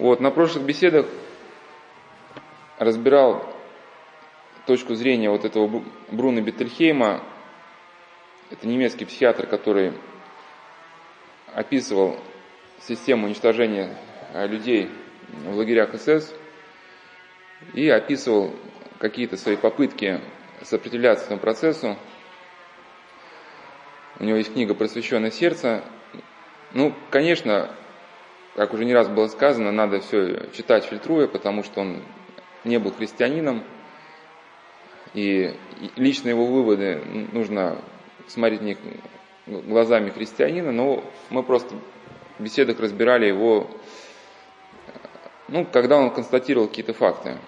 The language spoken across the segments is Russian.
Вот, на прошлых беседах разбирал точку зрения вот этого Бруна Беттельхейма. Это немецкий психиатр, который описывал систему уничтожения э, людей в лагерях СС и описывал какие-то свои попытки сопротивляться этому процессу. У него есть книга «Просвещенное сердце». Ну, конечно, как уже не раз было сказано, надо все читать фильтруя, потому что он не был христианином, и лично его выводы нужно смотреть них глазами христианина, но мы просто в беседах разбирали его, ну, когда он констатировал какие-то факты,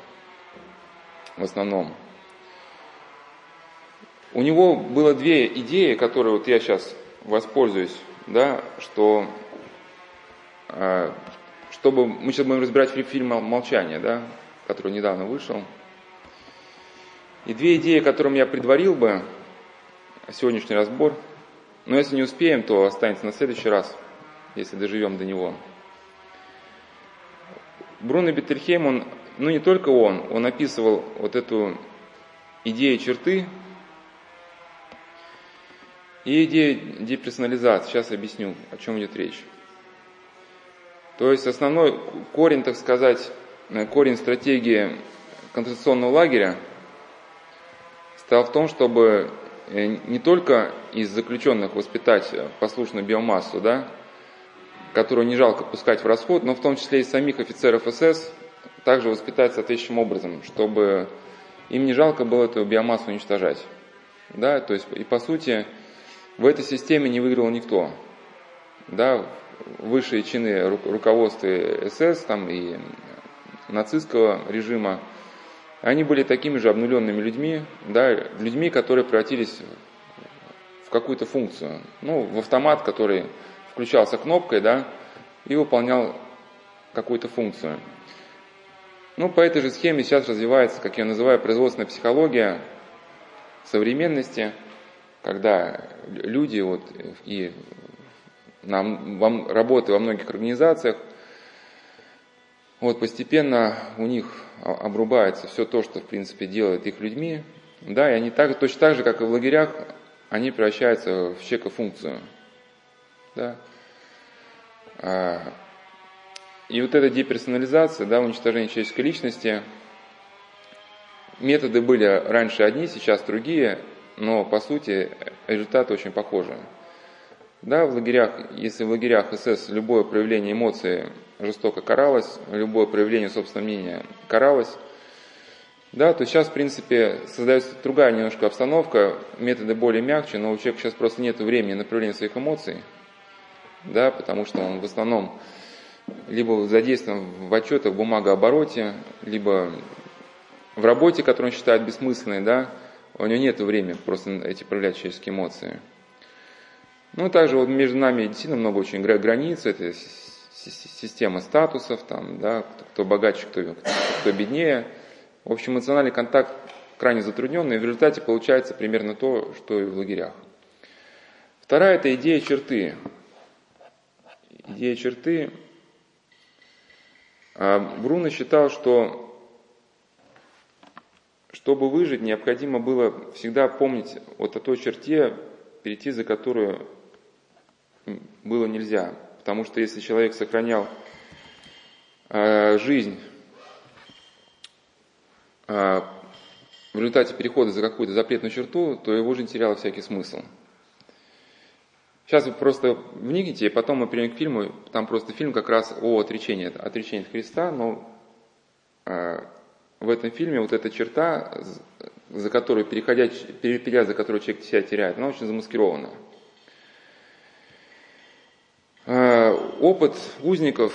в основном. У него было две идеи, которые вот я сейчас воспользуюсь, да, что чтобы мы сейчас будем разбирать фильм «Молчание», да, который недавно вышел. И две идеи, которым я предварил бы сегодняшний разбор, но если не успеем, то останется на следующий раз, если доживем до него. Бруно Бетельхейм, он, ну не только он, он описывал вот эту идею черты и идею деперсонализации. Сейчас объясню, о чем идет речь. То есть основной корень, так сказать, э, корень стратегии концентрационного лагеря стал в том, чтобы э, не только из заключенных воспитать послушную биомассу, да, которую не жалко пускать в расход, но в том числе и самих офицеров СС также воспитать соответствующим образом, чтобы им не жалко было эту биомассу уничтожать. Да, то есть, и по сути, в этой системе не выиграл никто. Да, высшие чины руководства СС там, и нацистского режима, они были такими же обнуленными людьми, да, людьми, которые превратились в какую-то функцию. Ну, в автомат, который включался кнопкой, да, и выполнял какую-то функцию. Ну, по этой же схеме сейчас развивается, как я называю, производственная психология современности, когда люди вот и нам, вам, работы во многих организациях, вот постепенно у них обрубается все то, что в принципе делает их людьми, да, и они так, точно так же, как и в лагерях, они превращаются в чекофункцию, да. А, и вот эта деперсонализация, да, уничтожение человеческой личности, методы были раньше одни, сейчас другие, но по сути результаты очень похожи. Да, в лагерях, если в лагерях СС любое проявление эмоций жестоко каралось, любое проявление собственного мнения каралось, да, то сейчас, в принципе, создается другая немножко обстановка, методы более мягче, но у человека сейчас просто нет времени на проявление своих эмоций, да, потому что он в основном либо задействован в отчетах, в бумагообороте, либо в работе, которую он считает бессмысленной, да, у него нет времени просто эти проявлять человеческие эмоции. Ну, также вот между нами действительно много очень границ, это система статусов, там, да, кто богаче, кто, кто беднее. В общем, эмоциональный контакт крайне затрудненный, и в результате получается примерно то, что и в лагерях. Вторая – это идея черты. Идея черты. А Бруно считал, что чтобы выжить, необходимо было всегда помнить вот о той черте, перейти за которую было нельзя. Потому что если человек сохранял э, жизнь э, в результате перехода за какую-то запретную черту, то его жизнь теряла всякий смысл. Сейчас вы просто вникните, и потом мы перейдем к фильму, там просто фильм как раз о отречении, отречении от Христа, но э, в этом фильме вот эта черта, за которую, переходя, переходя за которую человек себя теряет, она очень замаскирована. Э, опыт узников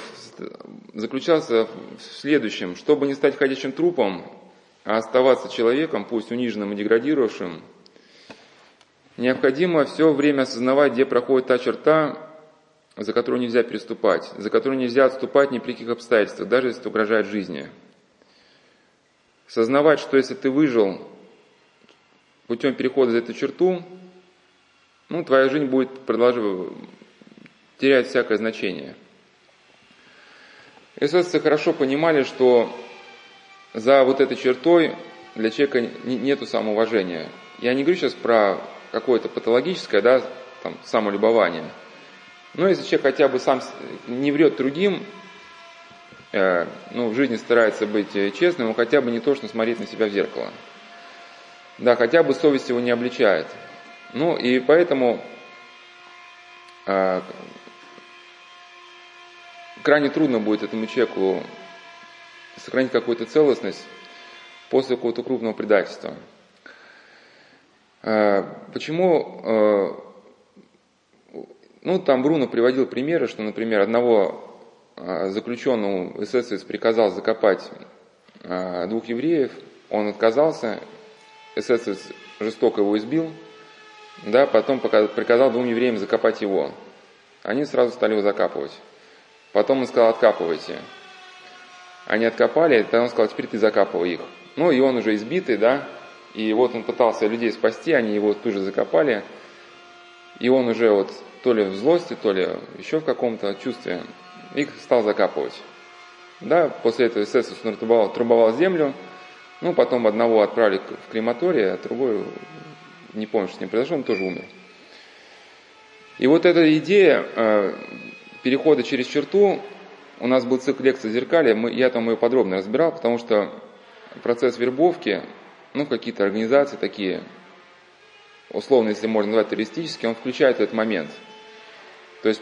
заключался в следующем. Чтобы не стать ходячим трупом, а оставаться человеком, пусть униженным и деградировавшим, необходимо все время осознавать, где проходит та черта, за которую нельзя переступать, за которую нельзя отступать ни при каких обстоятельствах, даже если это угрожает жизни. Сознавать, что если ты выжил путем перехода за эту черту, ну, твоя жизнь будет продолжать теряет всякое значение. эсэсовцы хорошо понимали, что за вот этой чертой для человека нету самоуважения. Я не говорю сейчас про какое-то патологическое, да, там, самолюбование. Но если человек хотя бы сам не врет другим, э, ну, в жизни старается быть э, честным, он хотя бы не то, что смотреть на себя в зеркало. Да, хотя бы совесть его не обличает. Ну, и поэтому э, крайне трудно будет этому человеку сохранить какую-то целостность после какого-то крупного предательства. Э, почему, э, ну, там Бруно приводил примеры, что, например, одного э, заключенного эсэсовец приказал закопать двух евреев, он отказался, эсэсовец жестоко его избил, да, потом приказал двум евреям закопать его. Они сразу стали его закапывать. Потом он сказал, откапывайте. Они откопали, тогда он сказал, теперь ты закапывай их. Ну, и он уже избитый, да, и вот он пытался людей спасти, они его тут же закопали, и он уже вот то ли в злости, то ли еще в каком-то чувстве их стал закапывать. Да, после этого эсэсовец трубовал, трубовал землю, ну, потом одного отправили в крематорий, а другой, не помню, что с ним произошло, он тоже умер. И вот эта идея э, перехода через черту, у нас был цикл лекций «Зеркали», мы, я там ее подробно разбирал, потому что процесс вербовки, ну, какие-то организации такие, условно, если можно назвать террористические, он включает этот момент. То есть,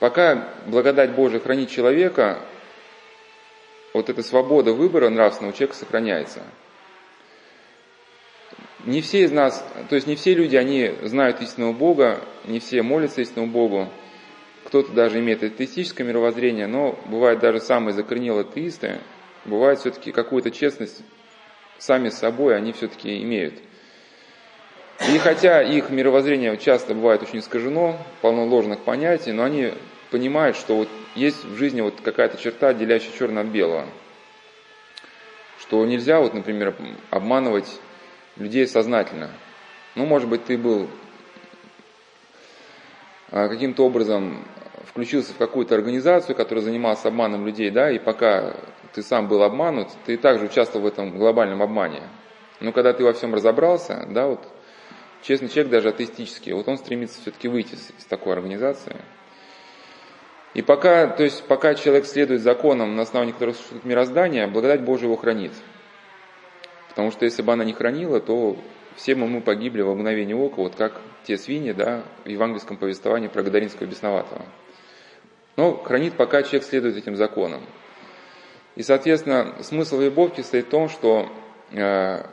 пока благодать Божия хранит человека, вот эта свобода выбора нравственного человека сохраняется. Не все из нас, то есть не все люди, они знают истинного Бога, не все молятся истинному Богу, кто-то даже имеет атеистическое мировоззрение, но бывают даже самые закоренелые атеисты, бывает все-таки какую-то честность сами с собой они все-таки имеют. И хотя их мировоззрение часто бывает очень искажено, полно ложных понятий, но они понимают, что вот есть в жизни вот какая-то черта, делящая черное от белого. Что нельзя, вот, например, обманывать людей сознательно. Ну, может быть, ты был каким-то образом включился в какую-то организацию, которая занималась обманом людей, да, и пока ты сам был обманут, ты также участвовал в этом глобальном обмане. Но когда ты во всем разобрался, да, вот честный человек, даже атеистический, вот он стремится все-таки выйти из такой организации. И пока, то есть, пока человек следует законам, на основании которых существует мироздание, благодать Божия его хранит. Потому что если бы она не хранила, то все мы, мы погибли во мгновение ока, вот как те свиньи, да, в евангельском повествовании про Гадаринского бесноватого. Но хранит, пока человек следует этим законам. И, соответственно, смысл вербовки стоит в том, что э,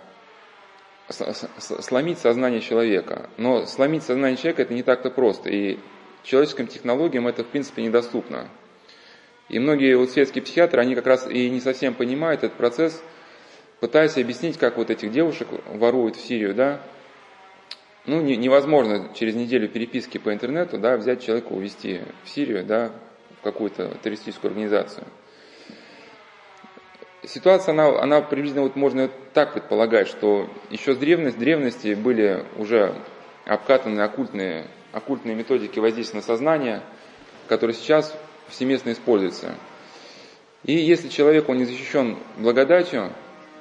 сломить сознание человека. Но сломить сознание человека это не так-то просто. И человеческим технологиям это в принципе недоступно. И многие вот светские психиатры, они как раз и не совсем понимают этот процесс, пытаясь объяснить, как вот этих девушек воруют в Сирию, да. Ну, не, невозможно через неделю переписки по интернету, да, взять человека, увезти в Сирию, да, в какую-то террористическую организацию ситуация, она, она приблизительно вот можно так предполагать, что еще с древности, древности были уже обкатаны оккультные, оккультные методики воздействия на сознание, которые сейчас всеместно используются. И если человек, он не защищен благодатью,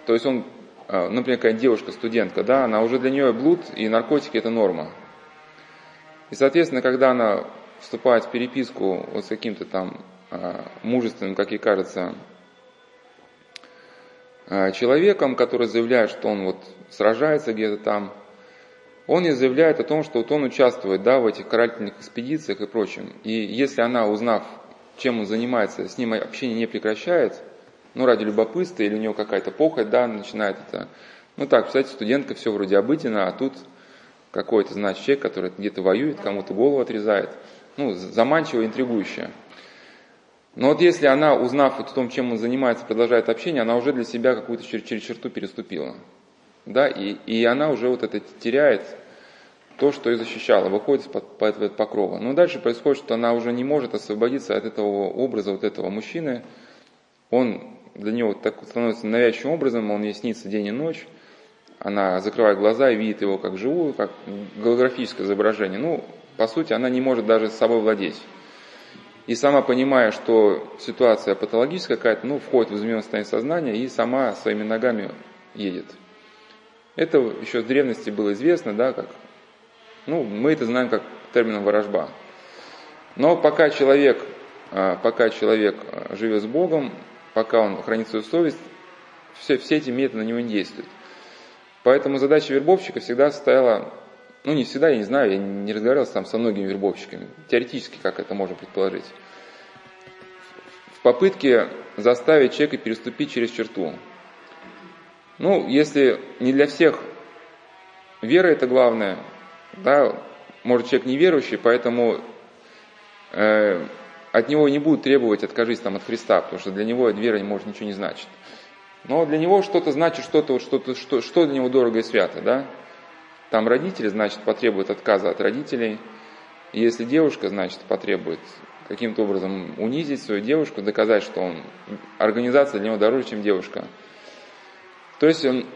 то есть он, а, например, какая девушка, студентка, да, она уже для нее блуд и наркотики это норма. И, соответственно, когда она вступает в переписку вот с каким-то там а, мужественным, как ей кажется, Э, человеком, который заявляет, что он вот сражается где-то там, он и заявляет о том, что вот он участвует да, в этих карательных экспедициях и прочем. И если она, узнав, чем он занимается, с ним общение не прекращает, ну, ради любопытства, или у него какая-то похоть, да, начинает это... Ну так, кстати, студентка все вроде обыденно, а тут какой-то, значит, человек, который где-то воюет, кому-то голову отрезает. Ну, заманчиво, интригующе. Но вот если она, узнав о том, чем он занимается, продолжает общение, она уже для себя какую-то через черту переступила. Да, и, и она уже вот это теряет то, что и защищала, выходит из-под покрова. Но дальше происходит, что она уже не может освободиться от этого образа вот этого мужчины. Он для нее так становится навязчивым образом, он ей снится день и ночь. Она закрывает глаза и видит его как живую, как голографическое изображение. Ну, по сути, она не может даже с собой владеть. и сама понимая, что ситуация патологическая какая-то, ну, входит в измененное состояние сознания и сама своими ногами едет. Это еще с древности было известно, да, как, ну, мы это знаем как термином ворожба. Но пока человек, а, пока человек а, живет с Богом, пока он хранит свою совесть, все, все эти методы на него не действуют. Поэтому задача вербовщика всегда состояла ну, не всегда, я не знаю, я не разговаривал там со многими вербовщиками. Теоретически, как это можно предположить. В попытке заставить человека переступить через черту. Ну, если не для всех вера это главное, да, может человек неверующий, поэтому э, от него не будут требовать откажись там от Христа, потому что для него вера может ничего не значит. Но для него что-то значит, что-то, что-то, что, что для него дорого и свято, да? Там родители, значит, потребуют отказа от родителей. И если девушка, значит, потребует каким-то образом унизить свою девушку, доказать, что он, организация для него дороже, чем девушка. То есть он,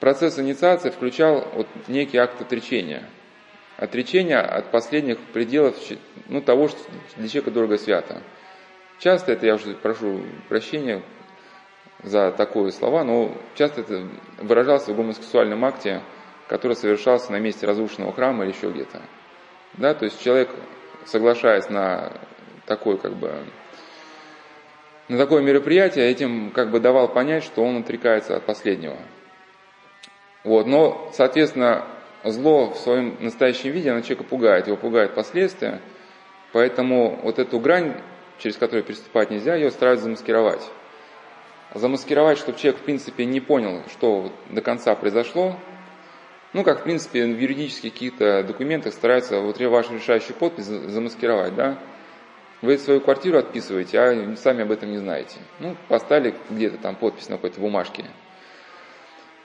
процесс инициации включал вот некий акт отречения. Отречение от последних пределов ну, того, что для человека дорого свято. Часто это, я уже прошу прощения за такое слова, но часто это выражалось в гомосексуальном акте, который совершался на месте разрушенного храма или еще где-то. Да, то есть человек, соглашаясь на такое как бы на такое мероприятие, этим как бы давал понять, что он отрекается от последнего. Вот, но, соответственно, зло в своем настоящем виде, оно человека пугает, его пугает последствия, поэтому вот эту грань, через которую переступать нельзя, ее стараются замаскировать. Замаскировать, чтобы человек, в принципе, не понял, что до конца произошло, ну, как, в принципе, в юридических каких-то документах стараются вот ваш решающий подпись замаскировать, да. Вы свою квартиру отписываете, а сами об этом не знаете. Ну, поставили где-то там подпись на какой-то бумажке.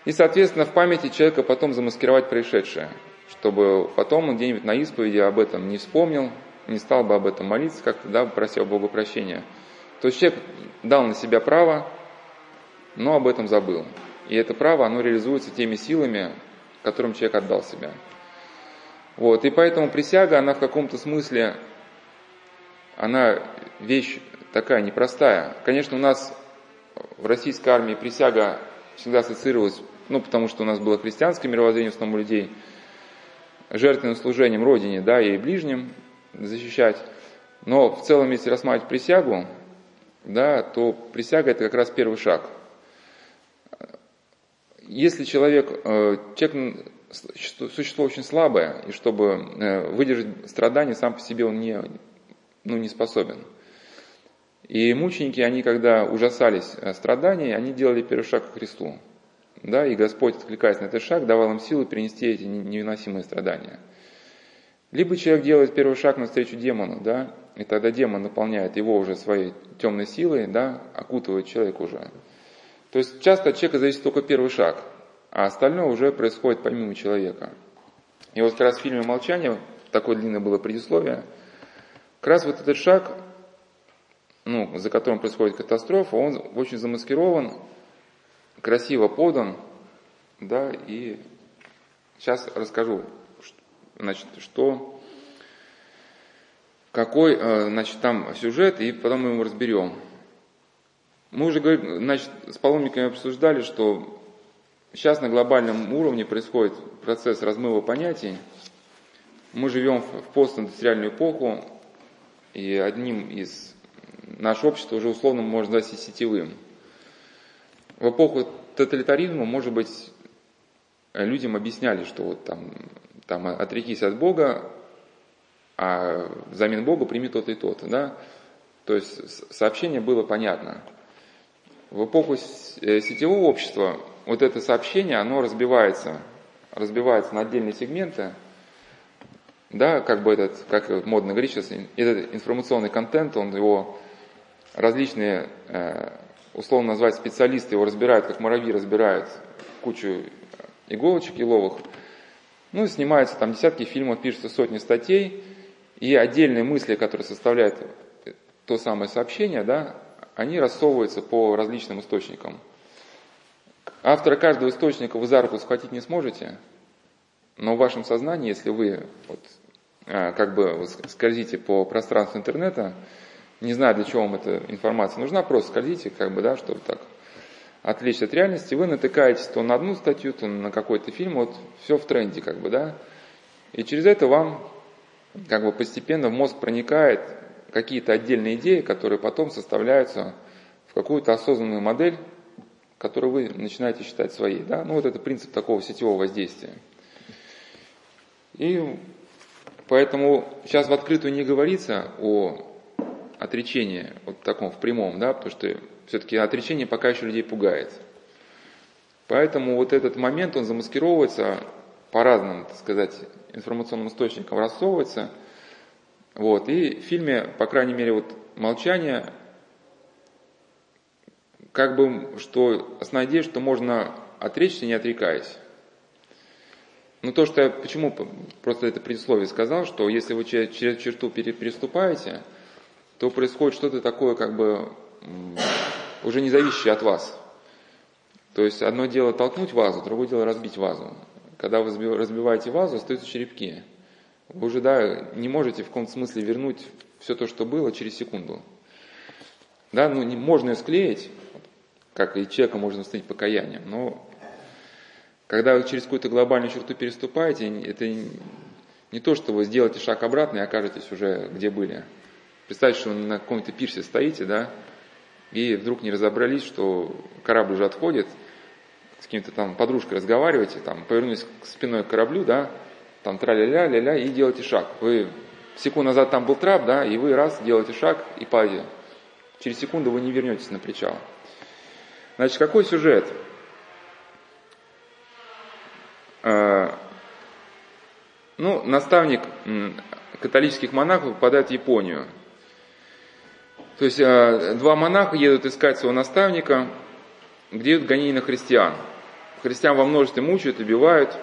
И, соответственно, в памяти человека потом замаскировать происшедшее, чтобы потом он где-нибудь на исповеди об этом не вспомнил, не стал бы об этом молиться, как-то, да, просил Бога прощения. То есть человек дал на себя право, но об этом забыл. И это право, оно реализуется теми силами, которым человек отдал себя. Вот, и поэтому присяга, она в каком-то смысле, она вещь такая непростая. Конечно, у нас в российской армии присяга всегда ассоциировалась, ну, потому что у нас было христианское мировоззрение в основном людей, жертвенным служением Родине, да, и ближним защищать. Но в целом, если рассматривать присягу, да, то присяга это как раз первый шаг – если человек, э, человек существо очень слабое, и чтобы э, выдержать страдания, сам по себе он не, ну, не способен. И мученики, они когда ужасались э, страданий, они делали первый шаг к Христу. Да, и Господь, откликаясь на этот шаг, давал им силу перенести эти невыносимые страдания. Либо человек делает первый шаг навстречу демону, да, и тогда демон наполняет его уже своей темной силой, да, окутывает человека уже. То есть часто от человека зависит только первый шаг, а остальное уже происходит помимо человека. И вот как раз в фильме «Молчание», такое длинное было предисловие, как раз вот этот шаг, ну, за которым происходит катастрофа, он очень замаскирован, красиво подан, да, и сейчас расскажу, значит, что, какой, э, значит, там сюжет, и потом мы его разберем. Мы уже значит, с паломниками обсуждали, что сейчас на глобальном уровне происходит процесс размыва понятий. Мы живем в постиндустриальную эпоху, и одним из наше общество уже условно можно назвать сетевым. В эпоху тоталитаризма, может быть, людям объясняли, что вот там, там отрекись от Бога, а взамен Бога прими то-то и то-то, да? То есть сообщение было понятно – в эпоху э, сетевого общества вот это сообщение, оно разбивается, разбивается на отдельные сегменты, да, как бы этот, как модно говорить сейчас, этот информационный контент, он его различные, э, условно назвать специалисты, его разбирают, как муравьи разбирают кучу иголочек еловых, ну, снимаются там десятки фильмов, пишутся сотни статей, и отдельные мысли, которые составляют то самое сообщение, да, они рассовываются по различным источникам. Автора каждого источника вы за руку схватить не сможете, но в вашем сознании, если вы вот, а, как бы скользите по пространству интернета, не знаю, для чего вам эта информация нужна, просто скользите, как бы, да, чтобы так отвлечься от реальности, вы натыкаетесь то на одну статью, то на какой-то фильм, вот все в тренде, как бы, да, и через это вам как бы постепенно в мозг проникает какие-то отдельные идеи, которые потом составляются в какую-то осознанную модель, которую вы начинаете считать своей. Да? Ну вот это принцип такого сетевого воздействия. И поэтому сейчас в открытую не говорится о отречении, вот таком в прямом, да, потому что все-таки отречение пока еще людей пугает. Поэтому вот этот момент, он замаскировывается по разным, так сказать, информационным источникам, рассовывается. Вот. И в фильме, по крайней мере, вот «Молчание», как бы, что основная идея, что можно отречься, не отрекаясь. Но то, что я почему просто это предисловие сказал, что если вы через черту переступаете, то происходит что-то такое, как бы уже не зависящее от вас. То есть одно дело толкнуть вазу, другое дело разбить вазу. Когда вы разбиваете вазу, остаются черепки. Вы уже да, не можете в каком-то смысле вернуть все то, что было, через секунду. Да, ну, не, можно склеить, как и человека можно установить покаянием, но когда вы через какую-то глобальную черту переступаете, это не то, что вы сделаете шаг обратно и окажетесь уже где были. Представьте, что вы на каком-то пирсе стоите, да, и вдруг не разобрались, что корабль уже отходит, с каким-то там подружкой разговариваете, там, повернулись спиной к кораблю, да, там тра-ля-ля, ля-ля, и делаете шаг. Вы секунду назад там был трап, да, и вы раз делаете шаг и падаете. Через секунду вы не вернетесь на причал. Значит, какой сюжет? А, ну, наставник католических монахов попадает в Японию. То есть а, два монаха едут искать своего наставника, где идут гонения на христиан. Христиан во множестве мучают, убивают.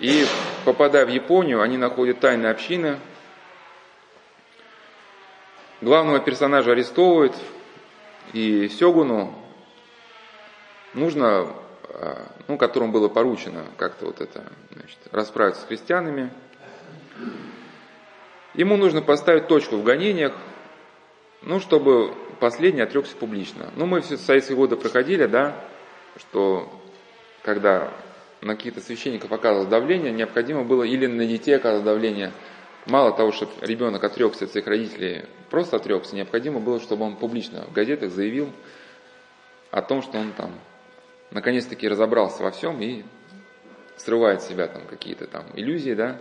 И попадая в Японию, они находят тайные общины. Главного персонажа арестовывают, и Сёгуну нужно, а, ну, которому было поручено как-то вот это, значит, расправиться с христианами. Ему нужно поставить точку в гонениях, ну, чтобы последний отрекся публично. Ну, мы все советские годы проходили, да, что когда на каких-то священников оказывалось давление, необходимо было или на детей оказывать давление. Мало того, чтобы ребенок отрекся от своих родителей, просто отрекся, необходимо было, чтобы он публично в газетах заявил о том, что он там наконец-таки разобрался во всем и срывает с себя там какие-то там иллюзии, да,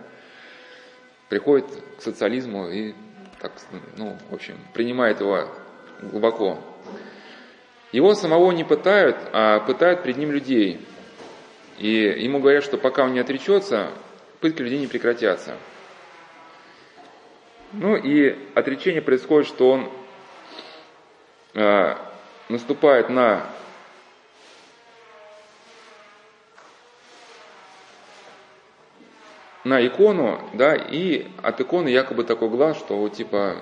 приходит к социализму и так, ну, в общем, принимает его глубоко. Его самого не пытают, а пытают перед ним людей. И ему говорят, что пока он не отречется, пытки людей не прекратятся. Ну и отречение происходит, что он э, наступает на на икону, да, и от иконы якобы такой глаз, что вот типа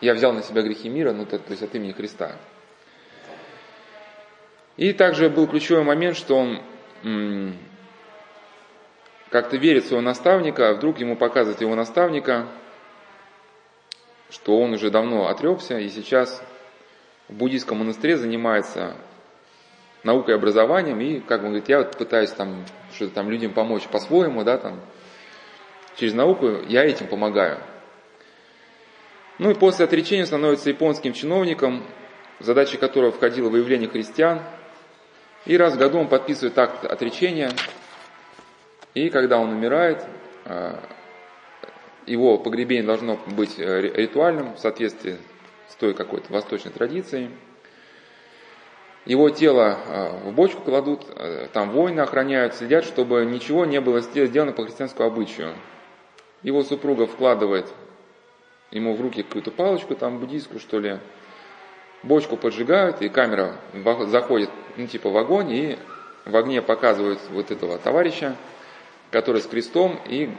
я взял на себя грехи мира, ну то, то есть от имени Христа. И также был ключевой момент, что он как-то верит в своего наставника, а вдруг ему показывает его наставника, что он уже давно отрекся и сейчас в буддийском монастыре занимается наукой и образованием, и, как он говорит, я вот пытаюсь там что-то там людям помочь по-своему, да, там, через науку, я этим помогаю. Ну и после отречения становится японским чиновником, задачей которого входило выявление христиан. И раз в году он подписывает акт отречения. И когда он умирает, а, его погребение должно быть э, ритуальным в соответствии с той какой-то восточной традицией. Его тело а, в бочку кладут, э, там воины охраняют, следят, чтобы ничего не было сделано по христианскому обычаю. Его супруга вкладывает ему в руки какую-то палочку там буддийскую, что ли, бочку поджигают, и камера заходит, ну, типа в огонь, и в огне показывают вот этого товарища, который с крестом, и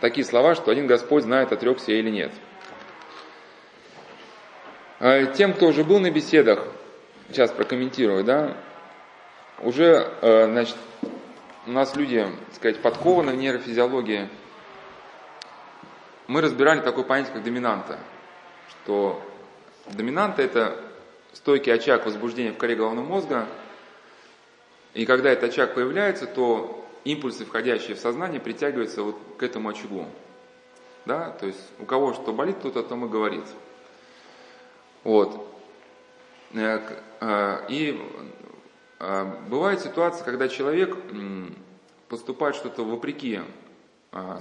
такие слова, что один Господь знает, отрекся или нет. А тем, кто уже был на беседах, сейчас прокомментирую, да, уже, э, значит, у нас люди, так сказать, подкованы в нейрофизиологии, мы разбирали такое понятие, как доминанта, что доминанта – это стойкий очаг возбуждения в коре головного мозга, и когда этот очаг появляется, то импульсы, входящие в сознание, притягиваются вот к этому очагу. Да? То есть у кого что болит, тот о том и говорит. Вот. Э, э, и э, бывает ситуация, когда человек поступает что-то вопреки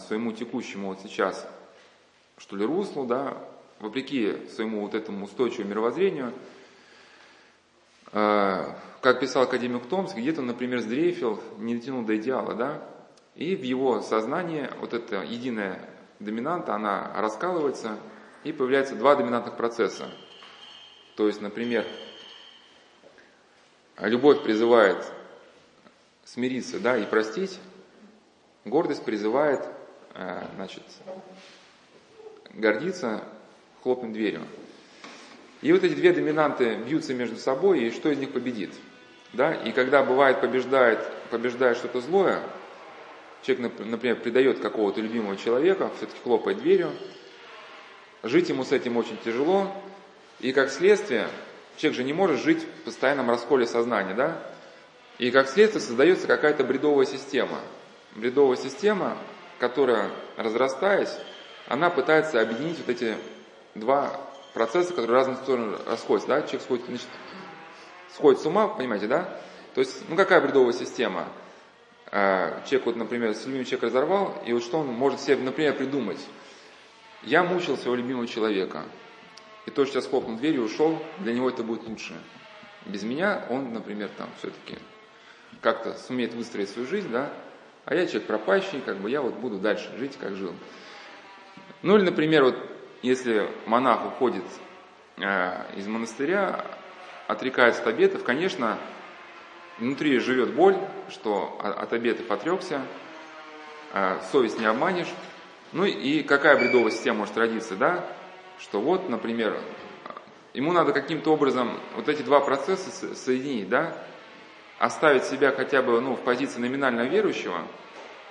своему текущему вот сейчас, что ли, руслу, да, вопреки своему вот этому устойчивому мировоззрению, как писал академик Томс, где-то, например, сдрейфил, не дотянул до идеала, да, и в его сознании вот эта единая доминанта, она раскалывается, и появляется два доминантных процесса. То есть, например, любовь призывает смириться да, и простить, гордость призывает э, значит, гордиться, хлопнуть дверью. И вот эти две доминанты бьются между собой, и что из них победит? Да? И когда бывает побеждает, побеждает что-то злое, человек, например, предает какого-то любимого человека, все-таки хлопает дверью, жить ему с этим очень тяжело, и как следствие, человек же не может жить в постоянном расколе сознания, да? И как следствие создается какая-то бредовая система. Бредовая система, которая, разрастаясь, она пытается объединить вот эти два процесса, которые в разные стороны расходятся. Да? Человек сходит, значит, сходит с ума, понимаете, да? То есть, ну какая бредовая система? А, человек, вот, например, с любимым человек разорвал, и вот что он может себе, например, придумать? Я мучил своего любимого человека, и то, что я хлопнул дверью и ушел, для него это будет лучше. Без меня он, например, там все-таки как-то сумеет выстроить свою жизнь, да, а я человек пропащий, как бы я вот буду дальше жить, как жил. Ну или, например, вот если монах уходит э, из монастыря, отрекается от обетов, конечно, внутри живет боль, что от обетов отрекся, э, совесть не обманешь. Ну и какая бредовая система может родиться, да? Что вот, например, ему надо каким-то образом вот эти два процесса соединить, да? Оставить себя хотя бы ну, в позиции номинально верующего,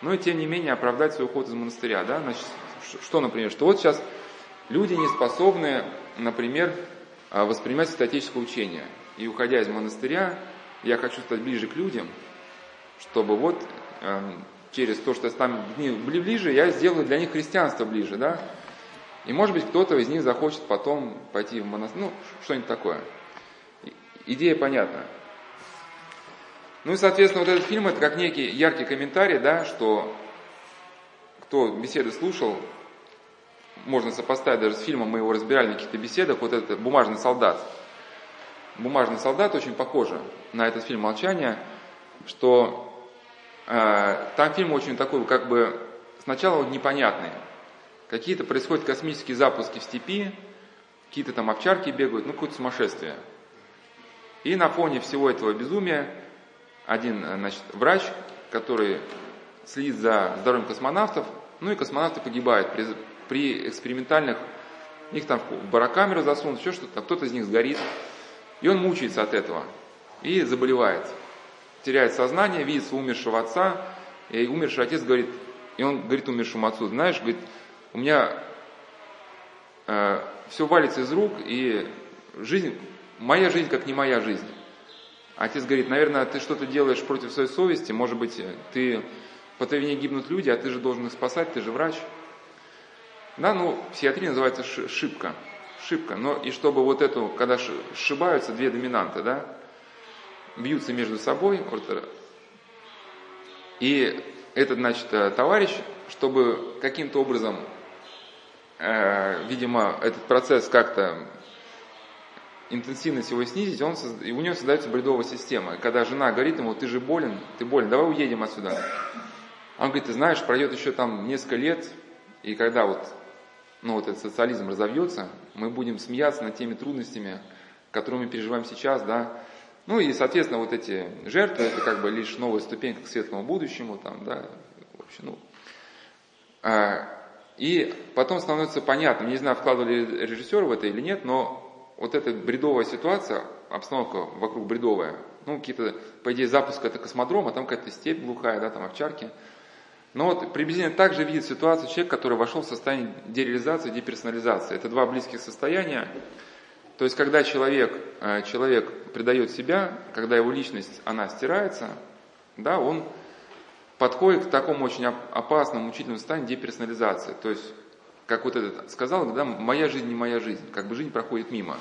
но и тем не менее оправдать свой уход из монастыря, да? Значит, что, например, что вот сейчас люди не способны, например, а, воспринимать статическое учение. И уходя из монастыря, я хочу стать ближе к людям, чтобы вот эм, через то, что я стану ближе, я сделаю для них христианство ближе, да? И может быть кто-то из них захочет потом пойти в монастырь, ну, что-нибудь такое. Идея понятна. Ну и, соответственно, вот этот фильм, это как некий яркий комментарий, да, что кто беседы слушал, можно сопоставить даже с фильмом, мы его разбирали на каких-то беседах, вот этот «Бумажный солдат». «Бумажный солдат» очень похоже на этот фильм «Молчание», что э, там фильм очень такой, как бы, сначала вот непонятный. Какие-то происходят космические запуски в степи, какие-то там овчарки бегают, ну, какое-то сумасшествие. И на фоне всего этого безумия один, значит, врач, который следит за здоровьем космонавтов, ну и космонавты погибают при, при экспериментальных, их там в барокамеру засунут, еще что-то, а кто-то из них сгорит. И он мучается от этого и заболевает. Теряет сознание, видит своего умершего отца, и умерший отец говорит, и он говорит умершему отцу, знаешь, говорит, у меня э, все валится из рук, и жизнь, моя жизнь как не моя жизнь. Отец говорит, наверное, ты что-то делаешь против своей совести, может быть, ты по твоей вине гибнут люди, а ты же должен их спасать, ты же врач. Да, ну, в называется шибка. Шибка. Но и чтобы вот эту, когда сшибаются две доминанты, да, бьются между собой, вот, и этот, значит, э, товарищ, чтобы каким-то образом, э, видимо, этот процесс как-то интенсивность его снизить, он, и у него создается бредовая система. когда жена говорит ему, ты же болен, ты болен, давай уедем отсюда. Он говорит, ты знаешь, пройдет еще там несколько лет, и когда вот ну, вот этот социализм разовьется, мы будем смеяться над теми трудностями, которые мы переживаем сейчас, да. Ну и, соответственно, вот эти жертвы, это как бы лишь новая ступенька к светлому будущему, там, да, в общем, ну. И потом становится понятно, не знаю, вкладывали режиссер в это или нет, но вот эта бредовая ситуация, обстановка вокруг бредовая, ну, какие-то, по идее, запуск это космодром, а там какая-то степь глухая, да, там овчарки – Но вот приблизительно так же видит ситуацию человек, который вошел в состояние дереализации, деперсонализации. Это два близких состояния. То есть, когда человек, э, человек предает себя, когда его личность, она стирается, да, он подходит к такому очень опасному, мучительному состоянию деперсонализации. То есть, как вот этот сказал, да, моя жизнь не моя жизнь, как бы жизнь проходит мимо.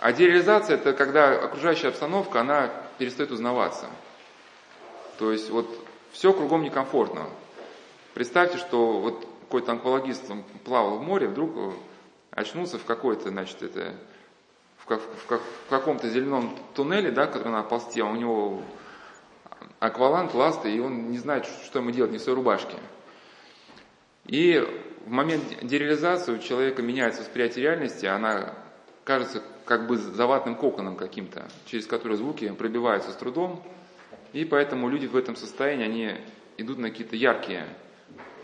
А дереализация это когда окружающая обстановка, она перестает узнаваться. То есть вот все кругом некомфортно. Представьте, что вот какой-то онкологист плавал в море, вдруг очнулся в какой-то, значит, это, в, как, в, как, в каком-то зеленом туннеле, да, который на полсте, а у него акваланг, ласты, и он не знает, что ему делать, не в своей рубашке. И в момент дереализации у человека меняется восприятие реальности, она кажется как бы заватным коконом каким-то, через который звуки пробиваются с трудом, и поэтому люди в этом состоянии, они идут на какие-то яркие,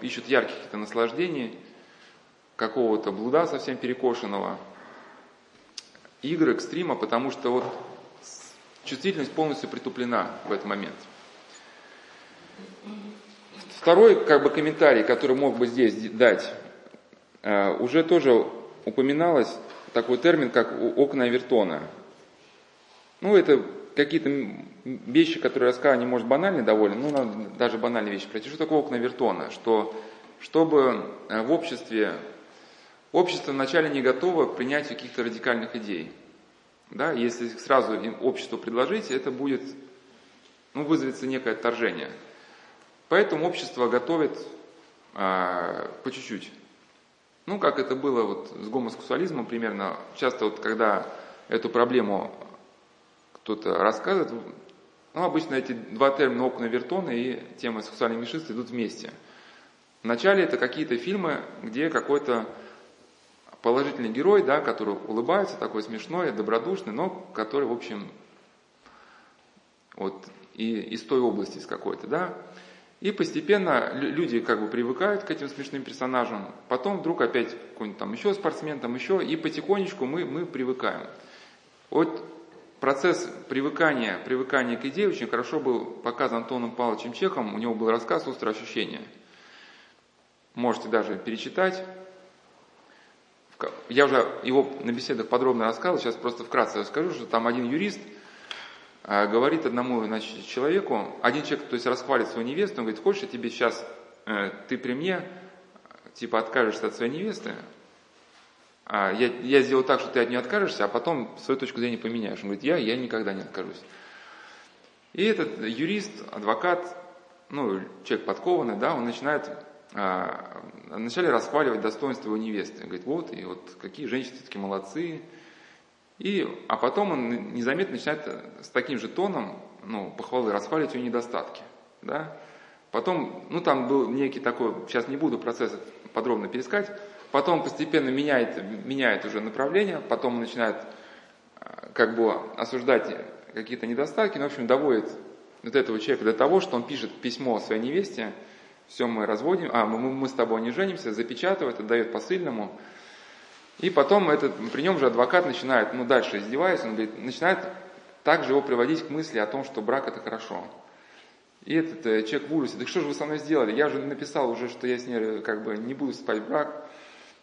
ищут яркие какие-то наслаждения, какого-то блуда совсем перекошенного, игры, экстрима, потому что вот чувствительность полностью притуплена в этот момент. Второй как бы комментарий, который мог бы здесь дать, э, уже тоже упоминалось такой термин, как окна Вертона. Ну, это какие-то вещи, которые я сказал, они, может, банальны довольно, ну, надо даже банальные вещи пройти. Что такое окна Вертона? Что, чтобы э, в обществе, общество вначале не готово к принятию каких-то радикальных идей. Да, если сразу им обществу предложить, это будет, ну, вызовется некое отторжение. Поэтому общество готовит а, по чуть-чуть. Ну, как это было вот с гомосексуализмом примерно. Часто вот когда эту проблему кто-то рассказывает, ну, обычно эти два термина окна Вертона и тема сексуального меньшинства идут вместе. Вначале это какие-то фильмы, где какой-то положительный герой, да, который улыбается, такой смешной, добродушный, но который, в общем, вот и из той области, из какой-то, да. И постепенно люди как бы привыкают к этим смешным персонажам, потом вдруг опять какой-нибудь там еще спортсмен, там еще, и потихонечку мы, мы привыкаем. Вот процесс привыкания, привыкания к идее очень хорошо был показан Антоном Павловичем Чехом, у него был рассказ «Острое ощущение». Можете даже перечитать. Я уже его на беседах подробно рассказывал, сейчас просто вкратце расскажу, что там один юрист – говорит одному значит, человеку, один человек, то есть расхвалит свою невесту, он говорит, хочешь, я тебе сейчас, э, ты при мне, типа, откажешься от своей невесты, а я, я сделаю так, что ты от нее откажешься, а потом свою точку зрения поменяешь. Он говорит, я, я никогда не откажусь. И этот юрист, адвокат, ну, человек подкованный, да, он начинает а, вначале расхваливать достоинство его невесты. Он говорит, вот, и вот какие женщины все-таки молодцы, и, а потом он незаметно начинает с таким же тоном ну, похвалы расхваливать ее недостатки. Да? Потом, ну там был некий такой, сейчас не буду процесс подробно перескать, потом постепенно меняет, меняет уже направление, потом начинает а, как бы осуждать какие-то недостатки, ну, в общем, доводит вот этого человека до того, что он пишет письмо своей невесте, все мы разводим, а мы, мы с тобой не женимся, запечатывает, отдает посыльному, и потом этот, при нем же адвокат начинает, ну дальше издеваясь, он говорит, начинает также его приводить к мысли о том, что брак это хорошо. И этот э, человек в ужасе, так что же вы со мной сделали? Я же написал уже, что я с ней как бы не буду спать в брак.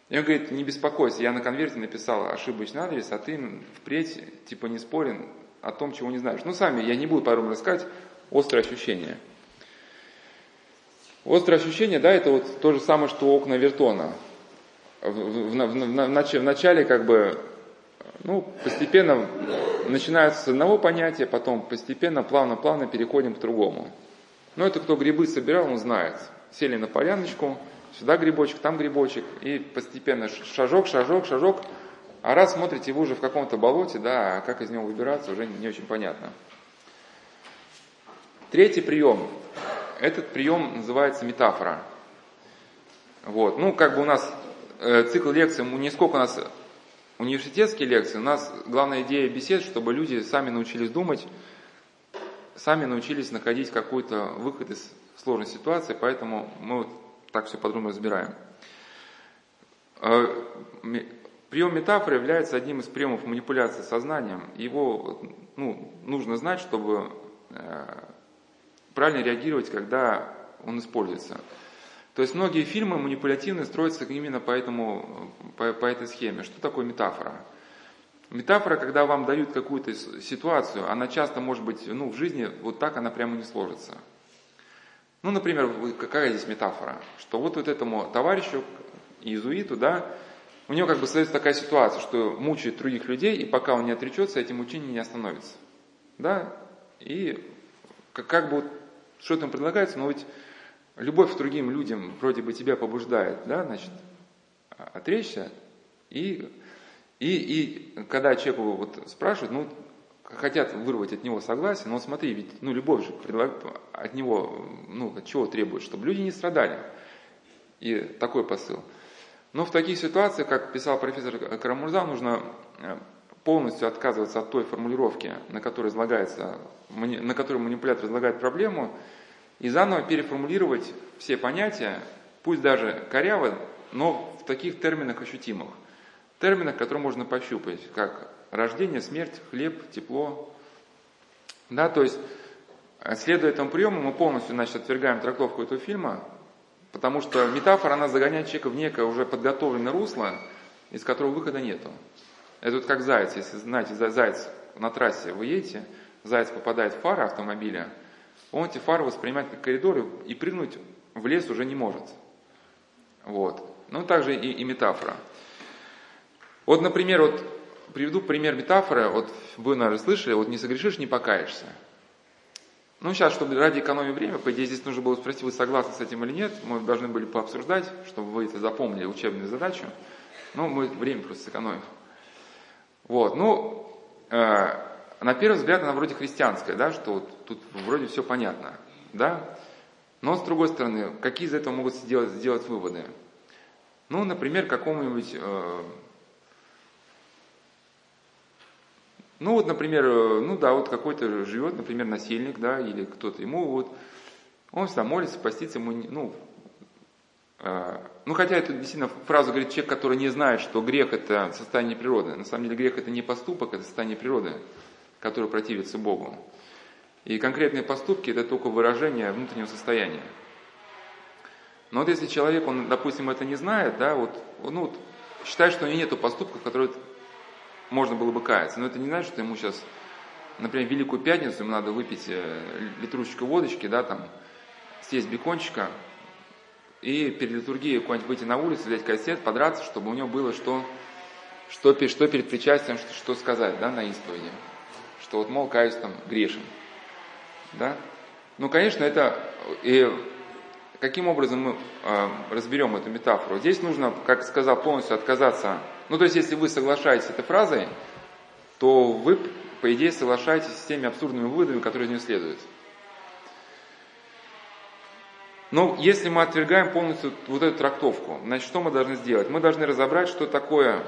И он говорит, не беспокойся, я на конверте написал ошибочный адрес, а ты впредь типа не спорен о том, чего не знаешь. Ну сами, я не буду подробно рассказать, острое ощущение. Острое ощущение, да, это вот то же самое, что окна Вертона в, в, в, в начале как бы, ну, постепенно начинается с одного понятия, потом постепенно, плавно-плавно переходим к другому. Но это кто грибы собирал, он знает. Сели на поляночку, сюда грибочек, там грибочек, и постепенно шажок, шажок, шажок, а раз смотрите, вы уже в каком-то болоте, да, а как из него выбираться, уже не очень понятно. Третий прием. Этот прием называется метафора. Вот. Ну, как бы у нас цикл лекций, не сколько у нас университетские лекции, у нас главная идея бесед, чтобы люди сами научились думать, сами научились находить какой-то выход из сложной ситуации, поэтому мы вот так все подробно разбираем. Э, прием метафоры является одним из приемов манипуляции сознанием. Его ну, нужно знать, чтобы э, правильно реагировать, когда он используется. То есть многие фильмы манипулятивные строятся именно по, этому, по, по этой схеме. Что такое метафора? Метафора, когда вам дают какую-то ситуацию, она часто может быть, ну, в жизни вот так она прямо не сложится. Ну, например, какая здесь метафора? Что вот, вот этому товарищу, иезуиту, да, у него как бы создается такая ситуация, что мучает других людей, и пока он не отречется, эти мучения не остановятся. Да? И как, как бы вот, что там предлагается, но ведь любовь к другим людям вроде бы тебя побуждает, да, значит, отречься. И, и, и когда человеку вот спрашивают, ну, хотят вырвать от него согласие, но смотри, ведь ну, любовь же от него, ну, от чего требует, чтобы люди не страдали. И такой посыл. Но в таких ситуациях, как писал профессор Карамурза, нужно э, полностью отказываться от той формулировки, на которой, излагается, на которой манипулятор излагает проблему, и заново переформулировать все понятия, пусть даже коряво, но в таких терминах ощутимых. Терминах, которые можно пощупать, как рождение, смерть, хлеб, тепло. Да, то есть, следуя этому приему, мы полностью значит, отвергаем трактовку этого фильма, потому что метафора, она загоняет человека в некое уже подготовленное русло, из которого выхода нету. Это вот как заяц, если знаете, заяц на трассе вы едете, заяц попадает в фары автомобиля, он эти фары воспринимает как коридоры и прыгнуть в лес уже не может. Вот. Ну, также и, и метафора. Вот, например, вот приведу пример метафоры. Вот вы, наверное, слышали, вот не согрешишь, не покаешься. Ну, сейчас, чтобы ради экономии времени, по идее, здесь нужно было спросить, вы согласны с этим или нет. Мы должны были пообсуждать, чтобы вы это запомнили, учебную задачу. Ну, мы время просто сэкономим. Вот, ну, э, на первый взгляд она вроде христианская, да, что вот тут вроде все понятно, да. Но с другой стороны, какие из этого могут сделать, сделать выводы? Ну, например, какому-нибудь э, Ну вот, например, э, ну да, вот какой-то живет, например, насильник, да, или кто-то ему вот, он всегда молится, постится ему, ну, э, ну хотя это действительно фраза говорит человек, который не знает, что грех это состояние природы. На самом деле грех это не поступок, это состояние природы, которое противится Богу. И конкретные поступки это только выражение внутреннего состояния. Но вот если человек, он, допустим, это не знает, да, вот, ну, вот, считает, что у него нет поступков, которые можно было бы каяться. Но это не значит, что ему сейчас, например, Великую Пятницу ему надо выпить э, литрушечку водочки, да, там, съесть бекончика, и перед литургией куда-нибудь выйти на улицу, взять кассет, подраться, чтобы у него было что, что, что перед причастием, что, что сказать, да, на исповеди. Что вот, мол, каюсь там грешен. Да? Ну, конечно, это... И каким образом мы э, разберем эту метафору? Здесь нужно, как сказал, полностью отказаться ну, то есть, если вы соглашаетесь с этой фразой, то вы, по идее, соглашаетесь с теми абсурдными выводами, которые из нее следуют. Но если мы отвергаем полностью вот эту трактовку, значит, что мы должны сделать? Мы должны разобрать, что такое,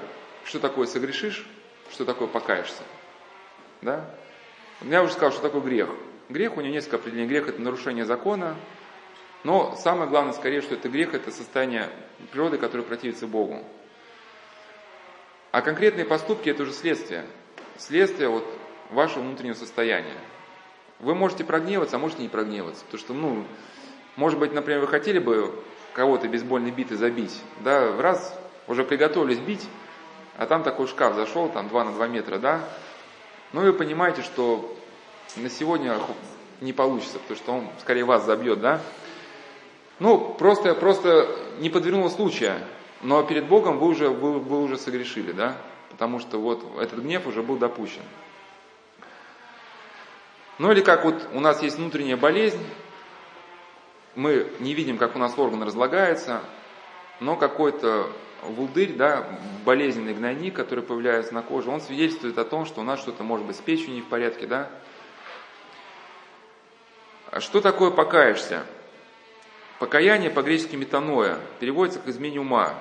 что такое согрешишь, что такое покаешься. Да? Я уже сказал, что такое грех. Грех, у него несколько определений. Грех – это нарушение закона, но самое главное, скорее, что это грех – это состояние природы, которое противится Богу. А конкретные поступки – это уже следствие. Следствие вот вашего внутреннего состояния. Вы можете прогневаться, а можете не прогневаться. Потому что, ну, может быть, например, вы хотели бы кого-то бейсбольной битой забить, да, раз уже приготовились бить, а там такой шкаф зашел, там 2 на 2 метра, да, ну вы понимаете, что на сегодня не получится, потому что он скорее вас забьет, да. Ну, просто, просто не подвернуло случая, но перед Богом вы уже, вы, вы уже согрешили, да? Потому что вот этот гнев уже был допущен. Ну или как вот у нас есть внутренняя болезнь, мы не видим, как у нас орган разлагается, но какой-то вулдырь, да, болезненный гнойник, который появляется на коже, он свидетельствует о том, что у нас что-то может быть с печенью не в порядке, да. А что такое покаешься? Покаяние по-гречески метаноя переводится к измене ума.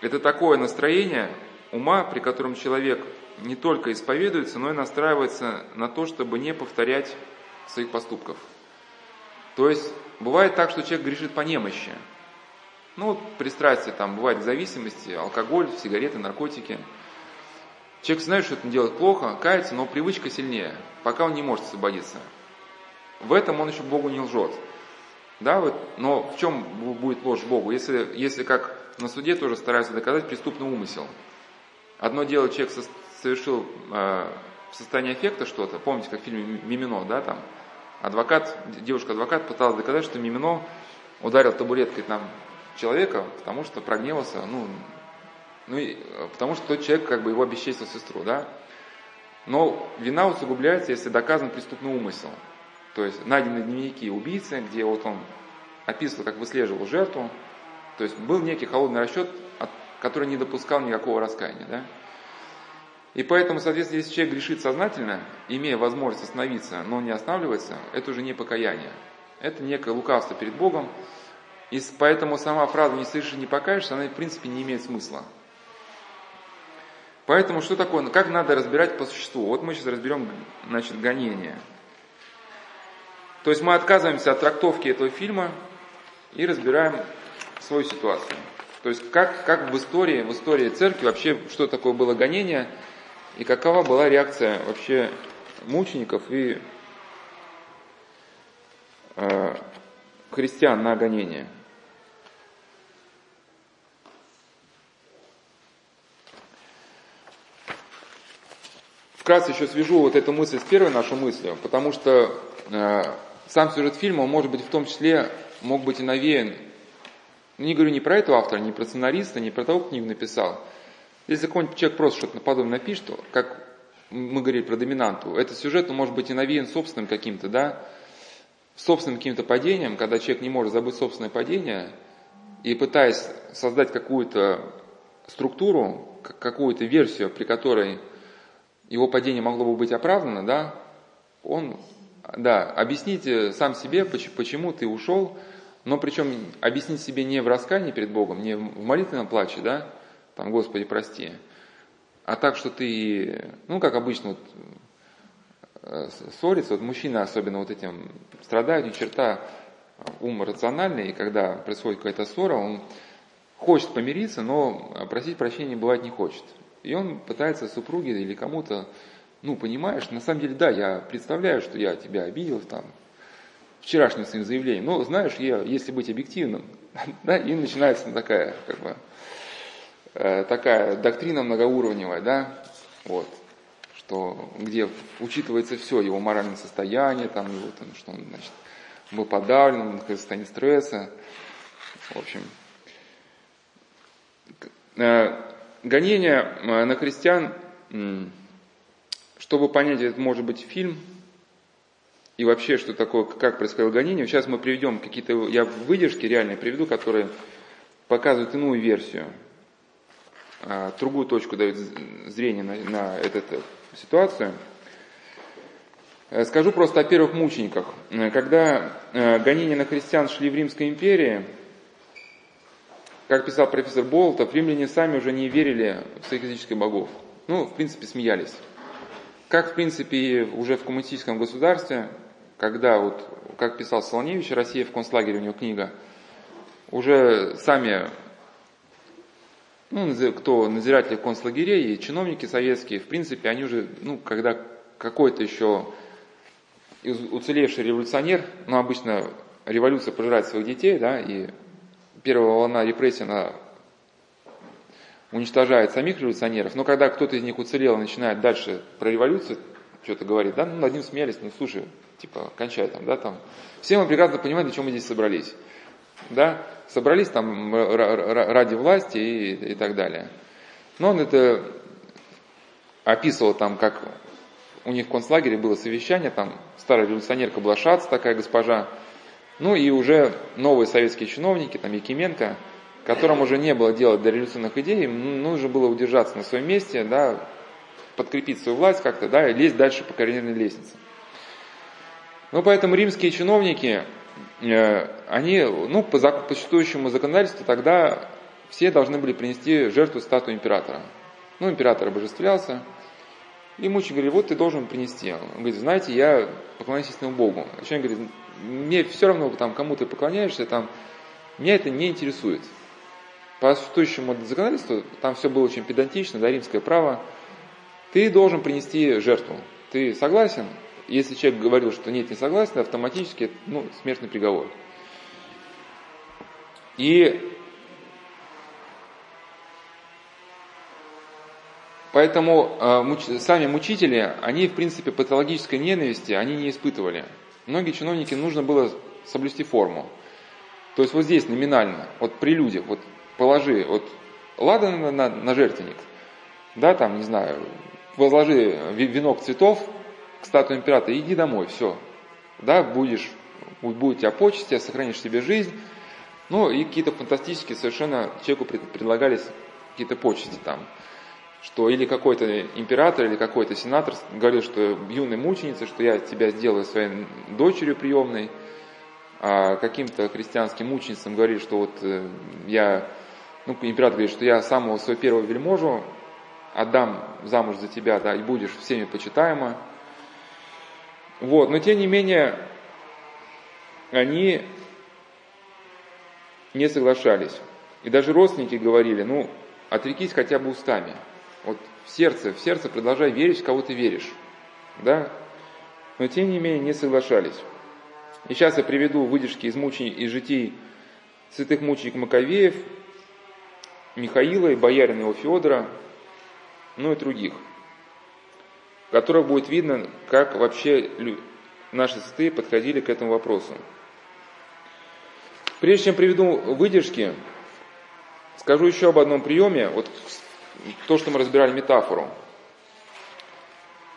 Это такое настроение ума, при котором человек не только исповедуется, но и настраивается на то, чтобы не повторять своих поступков. То есть бывает так, что человек грешит по немощи. Ну, вот пристрастие там бывает к зависимости, алкоголь, сигареты, наркотики. Человек знает, что это делает плохо, кается, но привычка сильнее, пока он не может освободиться. В этом он еще Богу не лжет. Да, вот, но в чем будет ложь Богу? Если, если как на суде тоже стараются доказать преступный умысел. Одно дело, человек совершил э, в состоянии эффекта что-то, помните, как в фильме «Мимино», да, там, адвокат, девушка-адвокат пыталась доказать, что Мимино ударил табуреткой там человека, потому что прогневался, ну, ну и, потому что тот человек как бы его обесчестил сестру, да. Но вина усугубляется, если доказан преступный умысел. То есть найдены дневники убийцы, где вот он описывал, как выслеживал жертву. То есть был некий холодный расчет, который не допускал никакого раскаяния. Да? И поэтому, соответственно, если человек грешит сознательно, имея возможность остановиться, но не останавливается, это уже не покаяние. Это некое лукавство перед Богом. И поэтому сама фраза «не слышишь, не покаешься», она в принципе не имеет смысла. Поэтому что такое, ну, как надо разбирать по существу? Вот мы сейчас разберем, значит, гонение. То есть мы отказываемся от трактовки этого фильма и разбираем свою ситуацию. То есть как, как в истории, в истории церкви вообще, что такое было гонение, и какова была реакция вообще мучеников и э, христиан на гонение. Вкратце еще свяжу вот эту мысль с первой нашей мыслью, потому что э, сам сюжет фильма, может быть в том числе, мог быть и навеян, ну, не говорю не про этого автора, не про сценариста, не про того, кто книгу написал. Если какой-нибудь человек просто что-то подобное напишет, как мы говорили про доминанту, этот сюжет он может быть и навеян собственным каким-то, да, собственным каким-то падением, когда человек не может забыть собственное падение, и пытаясь создать какую-то структуру, какую-то версию, при которой его падение могло бы быть оправдано, да, он, да, объясните сам себе, почему ты ушел, но причем объяснить себе не в раскаянии перед Богом, не в молитвенном плаче, да, там, Господи, прости, а так, что ты, ну, как обычно, вот, э, ссорится, вот мужчина особенно вот этим страдает, у черта ум рациональный, и когда происходит какая-то ссора, он хочет помириться, но просить прощения бывает не хочет. И он пытается супруге или кому-то, ну, понимаешь, на самом деле, да, я представляю, что я тебя обидел там, вчерашним своим заявлением, но знаешь, я, если быть объективным, да, и начинается такая, как бы, э, такая доктрина многоуровневая, да, вот, что, где учитывается все, его моральное состояние, там, его, там, что он, значит, был подавлен, он находится в состоянии стресса, в общем, э, гонение э, на христиан, чтобы понять, это может быть фильм, и вообще, что такое, как происходило гонение. Сейчас мы приведем какие-то, я выдержки реальные приведу, которые показывают иную версию, а, другую точку дают зрения на, на эту, эту ситуацию. Э, скажу просто о первых мучениках. Когда э, гонения на христиан шли в Римской империи, как писал профессор Болтов, римляне сами уже не верили в своих языческих богов. Ну, в принципе, смеялись. Как, в принципе, уже в коммунистическом государстве, когда, вот, как писал Солоневич, Россия в концлагере, у него книга, уже сами, ну, кто надзиратели концлагерей и чиновники советские, в принципе, они уже, ну, когда какой-то еще уцелевший революционер, ну, обычно революция пожирает своих детей, да, и первая волна репрессий, она уничтожает самих революционеров, но когда кто-то из них уцелел и начинает дальше про революцию что-то говорить, да, ну, над ним смеялись, ну, слушай, типа, кончай там, да, там. Все мы прекрасно понимаем, для чего мы здесь собрались, да, собрались там ради власти и, и так далее. Но он это описывал там, как у них в концлагере было совещание, там старая революционерка была Шац, такая госпожа, ну и уже новые советские чиновники, там Якименко, которым уже не было дела до революционных идей, нужно было удержаться на своем месте, да, подкрепить свою власть как-то, да, и лезть дальше по карьерной лестнице. Ну, поэтому римские чиновники, э, они, ну, по, по существующему законодательству тогда все должны были принести жертву статуи императора. Ну, император обожествлялся, и мученик говорит, вот ты должен принести. Он говорит, знаете, я поклоняюсь истинному Богу. А человек говорит, мне все равно, там, кому ты поклоняешься, там, меня это не интересует. По существующему законодательству, там все было очень педантично, да, римское право, ты должен принести жертву. Ты согласен? Если человек говорил, что нет, не согласен, автоматически, ну, смертный приговор. И Поэтому э, сами мучители, они, в принципе, патологической ненависти, они не испытывали. Многие чиновники нужно было соблюсти форму. То есть вот здесь номинально, вот при людях, вот положи, вот ладан на, на, на жертвенник, да, там, не знаю, возложи венок цветов к статуе императора, иди домой, все. Да, будешь, будет тебя почести, сохранишь себе жизнь. Ну и какие-то фантастические совершенно человеку предлагались какие-то почести там что или какой-то император, или какой-то сенатор говорил, что юной мученица, что я тебя сделаю своей дочерью приемной, а каким-то христианским мученицам говорили, что вот э, я, ну, император говорит, что я самого своего первого вельможу отдам замуж за тебя, да, и будешь всеми почитаема. Вот, но тем не менее, они не соглашались. И даже родственники говорили, ну, отрекись хотя бы устами – в сердце, в сердце продолжай верить, в кого ты веришь. Да? Но тем не менее не соглашались. И сейчас я приведу выдержки из, мучений, из житий святых мучеников Маковеев, Михаила и боярина его Федора, ну и других, в которых будет видно, как вообще наши святые подходили к этому вопросу. Прежде чем приведу выдержки, скажу еще об одном приеме. Вот то, что мы разбирали метафору,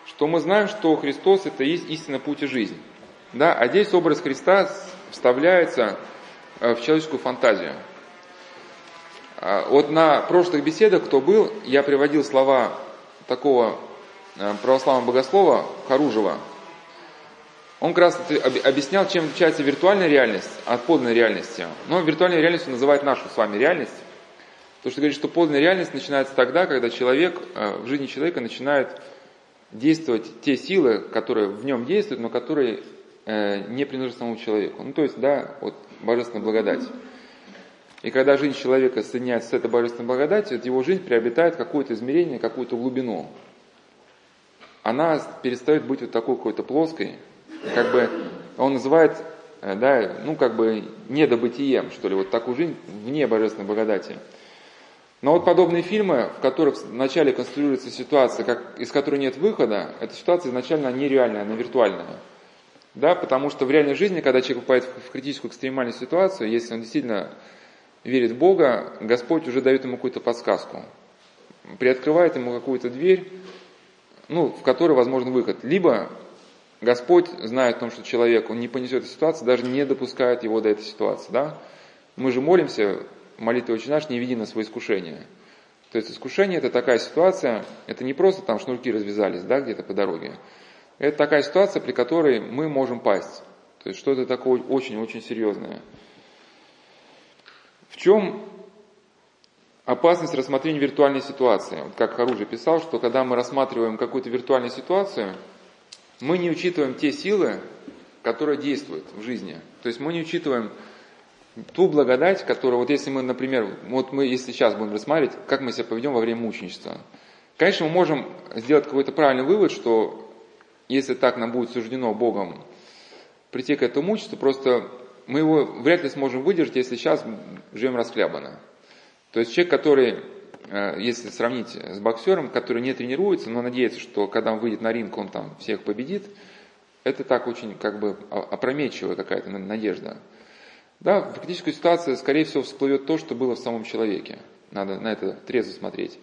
что мы знаем, что Христос это есть истинный путь и жизнь. Да? А здесь образ Христа вставляется э, в человеческую фантазию. А, вот на прошлых беседах, кто был, я приводил слова такого э, православного богослова Харужева. Он как раз объяснял, чем отличается виртуальная реальность от подлинной реальности. Но виртуальной реальностью называет нашу с вами реальность. То, что говорит, что подлинная реальность начинается тогда, когда человек, э, в жизни человека начинают действовать те силы, которые в нем действуют, но которые э, не принадлежат самому человеку. Ну, то есть, да, вот божественная благодать. И когда жизнь человека соединяется с этой божественной благодатью, его жизнь приобретает какое-то измерение, какую-то глубину. Она перестает быть вот такой какой-то плоской, как бы он называет, э, да, ну как бы недобытием, что ли, вот такую жизнь вне божественной благодати. Но вот подобные фильмы, в которых вначале конструируется ситуация, как, из которой нет выхода, эта ситуация изначально нереальная, она виртуальная. Да, потому что в реальной жизни, когда человек попадает в критическую экстремальную ситуацию, если он действительно верит в Бога, Господь уже дает ему какую-то подсказку, приоткрывает ему какую-то дверь, ну, в которой возможен выход. Либо Господь, зная о том, что человек, он не понесет эту ситуацию, даже не допускает его до этой ситуации. Да? Мы же молимся, молитвы «Отче наш» не веди на свое искушение. То есть искушение – это такая ситуация, это не просто там шнурки развязались, да, где-то по дороге. Это такая ситуация, при которой мы можем пасть. То есть что-то такое очень-очень серьезное. В чем опасность рассмотрения виртуальной ситуации? Вот как Харужи писал, что когда мы рассматриваем какую-то виртуальную ситуацию, мы не учитываем те силы, которые действуют в жизни. То есть мы не учитываем ту благодать, которая, вот если мы, например, вот мы, если сейчас будем рассматривать, как мы себя поведем во время мученичества. Конечно, мы можем сделать какой-то правильный вывод, что если так нам будет суждено Богом прийти к этому мучеству, просто мы его вряд ли сможем выдержать, если сейчас живем расхлябанно. То есть человек, который, э, если сравнить с боксером, который не тренируется, но надеется, что когда он выйдет на ринг, он там всех победит, это так очень как бы опрометчивая какая-то надежда. Да, в критической ситуации, скорее всего, всплывет то, что было в самом человеке. Надо на это трезво смотреть.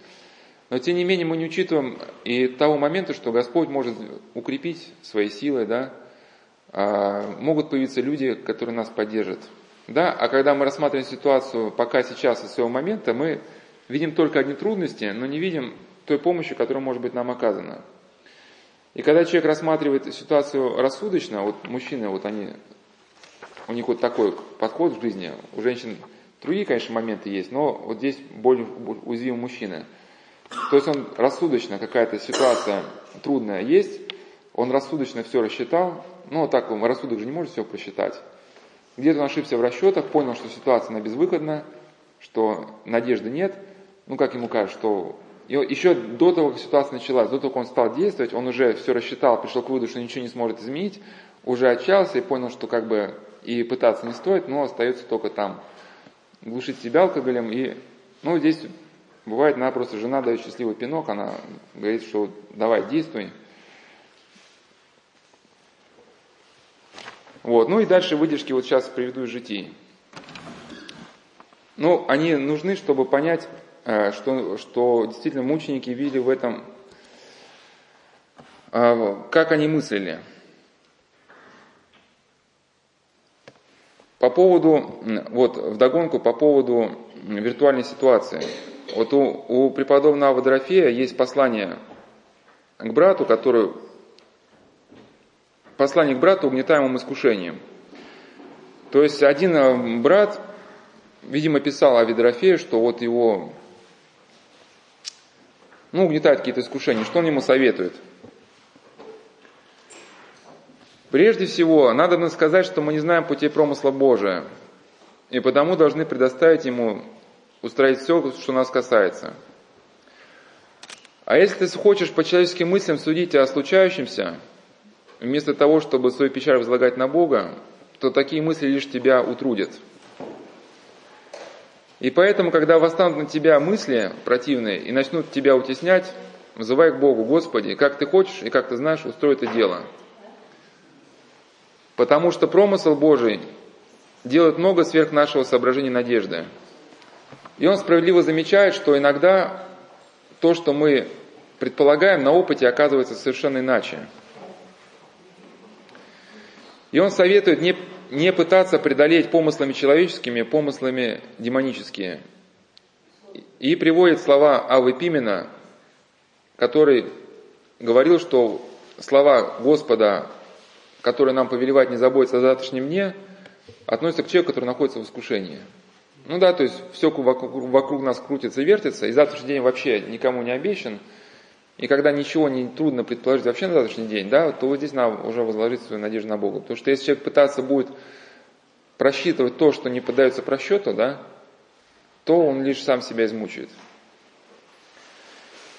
Но тем не менее мы не учитываем и того момента, что Господь может укрепить своей силой, да, а, могут появиться люди, которые нас поддержат. Да, а когда мы рассматриваем ситуацию пока сейчас и своего момента, мы видим только одни трудности, но не видим той помощи, которая может быть нам оказана. И когда человек рассматривает ситуацию рассудочно, вот мужчины, вот они у них вот такой подход в жизни. У женщин другие, конечно, моменты есть, но вот здесь более уязвимы мужчины. То есть он рассудочно, какая-то ситуация трудная есть, он рассудочно все рассчитал, ну вот так, рассудок же не может все просчитать. Где-то он ошибся в расчетах, понял, что ситуация она безвыходна, что надежды нет, ну как ему кажется, что и еще до того, как ситуация началась, до того, как он стал действовать, он уже все рассчитал, пришел к выводу, что ничего не сможет изменить, уже отчаялся и понял, что как бы и пытаться не стоит, но остается только там глушить себя алкоголем. И, ну, здесь бывает, она просто жена дает счастливый пинок, она говорит, что давай, действуй. Вот, ну и дальше выдержки вот сейчас приведу из житий. Ну, они нужны, чтобы понять, э, что, что действительно мученики видели в этом, э, как они мыслили. По поводу, вот вдогонку, по поводу виртуальной ситуации. Вот у, у преподобного Водорофея есть послание к брату, который послание к брату угнетаемым искушением. То есть один э, брат, видимо, писал о что вот его, ну, угнетают какие-то искушения, что он ему советует? Прежде всего, надо сказать, что мы не знаем путей промысла Божия, и потому должны предоставить ему устроить все, что нас касается. А если ты хочешь по человеческим мыслям судить о случающемся – вместо того, чтобы свою печаль возлагать на Бога, то такие мысли лишь тебя утрудят. И поэтому, когда восстанут на тебя мысли противные и начнут тебя утеснять, вызывай к Богу, Господи, как ты хочешь и как ты знаешь, устрой это дело. Потому что промысел Божий делает много сверх нашего соображения надежды. И он справедливо замечает, что иногда то, что мы предполагаем, на опыте оказывается совершенно иначе. И он советует не, не пытаться преодолеть помыслами человеческими, помыслами демоническими. И приводит слова Авы Пимена, который говорил, что слова Господа, которые нам повелевают не заботиться о завтрашнем дне, относятся к человеку, который находится в искушении. Ну да, то есть все вокруг, вокруг нас крутится и вертится, и завтрашний день вообще никому не обещан – и когда ничего не трудно предположить вообще на завтрашний день, да, то вот здесь надо уже возложить свою надежду на Бога. Потому что если человек пытаться будет просчитывать то, что не поддается просчету, да, то он лишь сам себя измучает.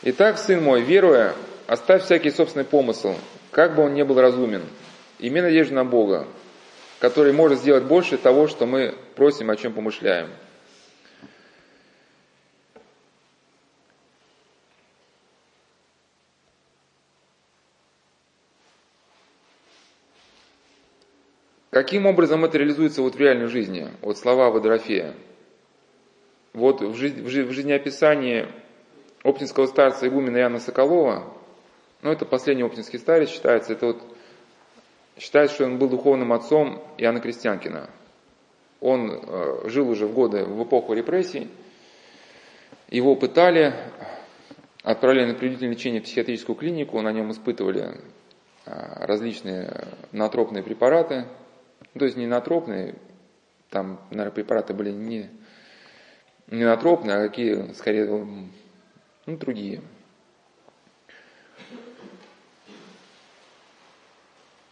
Итак, сын мой, веруя, оставь всякий собственный помысл, как бы он ни был разумен, имей надежду на Бога, который может сделать больше того, что мы просим, о чем помышляем – Каким образом это реализуется вот в реальной жизни? Вот слова Водорофея. Вот в, жизнь, в жизнеописании оптинского старца игумена Яна Соколова, ну это последний оптинский старец считается, это вот считается, что он был духовным отцом Иоанна Крестьянкина. Он э, жил уже в годы, в эпоху репрессий, его пытали, отправляли на принудительное лечение в психиатрическую клинику, на нем испытывали э, различные натропные препараты, ну, то есть не натропные, там, наверное, препараты были не, не натропные, а какие, скорее, ну, другие.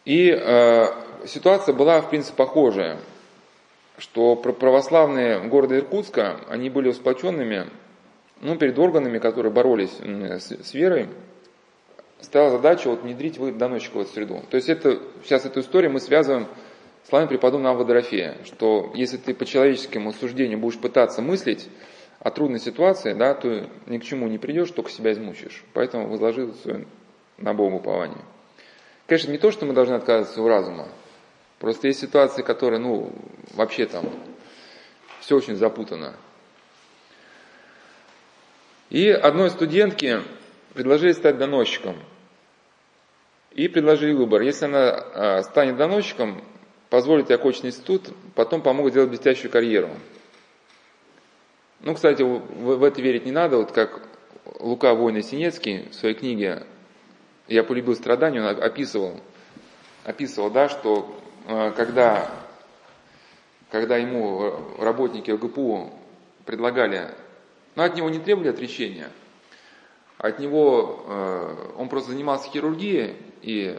И э, ситуация была, в принципе, похожая, что православные города Иркутска, они были сплоченными, ну, перед органами, которые боролись с, с верой, стояла задача вот внедрить эту среду. То есть это, сейчас эту историю мы связываем словами преподобного Водорофея, что если ты по человеческому суждению будешь пытаться мыслить о трудной ситуации, да, то ни к чему не придешь, только себя измучишь. Поэтому возложил свое на Бога упование. Конечно, не то, что мы должны отказываться у разума. Просто есть ситуации, которые, ну, вообще там все очень запутано. И одной студентке предложили стать доносчиком. И предложили выбор. Если она а, станет доносчиком, позволит ей окончить институт, потом помогут сделать блестящую карьеру. Ну, кстати, в, в это верить не надо, вот как Лука Война Синецкий в своей книге «Я полюбил страдания» он описывал, описывал, да, что э, когда, когда ему работники ЛГПУ предлагали, ну, от него не требовали отречения, от него, э, он просто занимался хирургией, и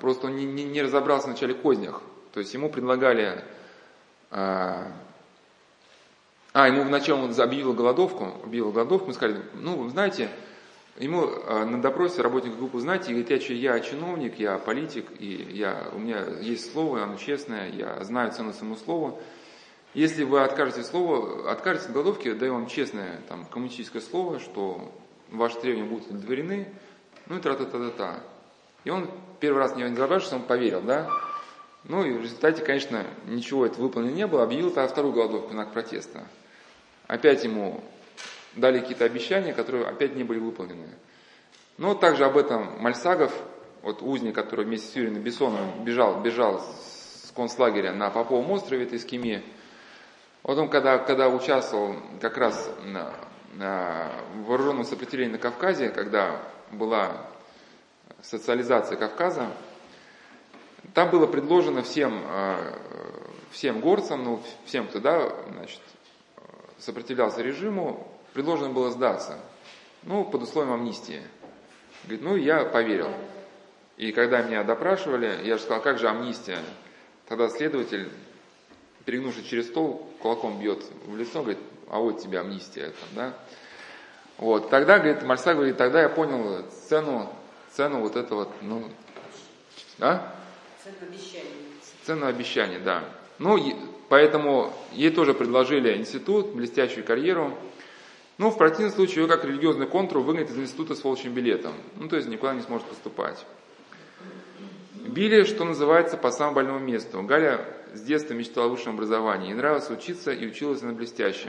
просто он не, не, не разобрался в начале кознях. То есть ему предлагали... А ему вначале он объявил голодовку, объявил голодовку, мы сказали, ну, знаете, ему а, на допросе работник группы, знаете, говорит, я, я чиновник, я политик, и я, у меня есть слово, оно честное, я знаю цену своему слову. Если вы откажете слово, откажете от голодовки, даю вам честное там, коммунистическое слово, что ваши требования будут удовлетворены, ну и тра-та-та-та-та. И он первый раз не запрашивался, он поверил, да? Ну и в результате, конечно, ничего это выполнено не было, объявил тогда вторую голодовку, знак протеста. Опять ему дали какие-то обещания, которые опять не были выполнены. Но также об этом Мальсагов, вот узник, который вместе с Юрием Бессоновым бежал, бежал с концлагеря на Поповом острове, это Искиме. Вот он, когда, когда участвовал как раз на, на вооруженном сопротивлении на Кавказе, когда была социализация Кавказа, там было предложено всем, э, всем горцам, ну, всем, кто да, значит, сопротивлялся режиму, предложено было сдаться. Ну, под условием амнистии. Говорит, ну, я поверил. И когда меня допрашивали, я же сказал, как же амнистия? Тогда следователь, перегнувшись через стол, кулаком бьет в лицо, говорит, а вот тебе амнистия. Там, да? Вот, тогда, говорит, Мальса говорит, тогда я понял цену, цену вот этого, ну, а? Цену обещания. Цену обещания, да. Ну, поэтому ей тоже предложили институт, блестящую карьеру. Ну, в противном случае ее как религиозный контур выгонят из института с волчьим билетом. Ну, то есть никуда не сможет поступать. Били, что называется, по самому больному месту. Галя с детства мечтала о высшем образовании. Ей нравилось учиться и училась на блестяще.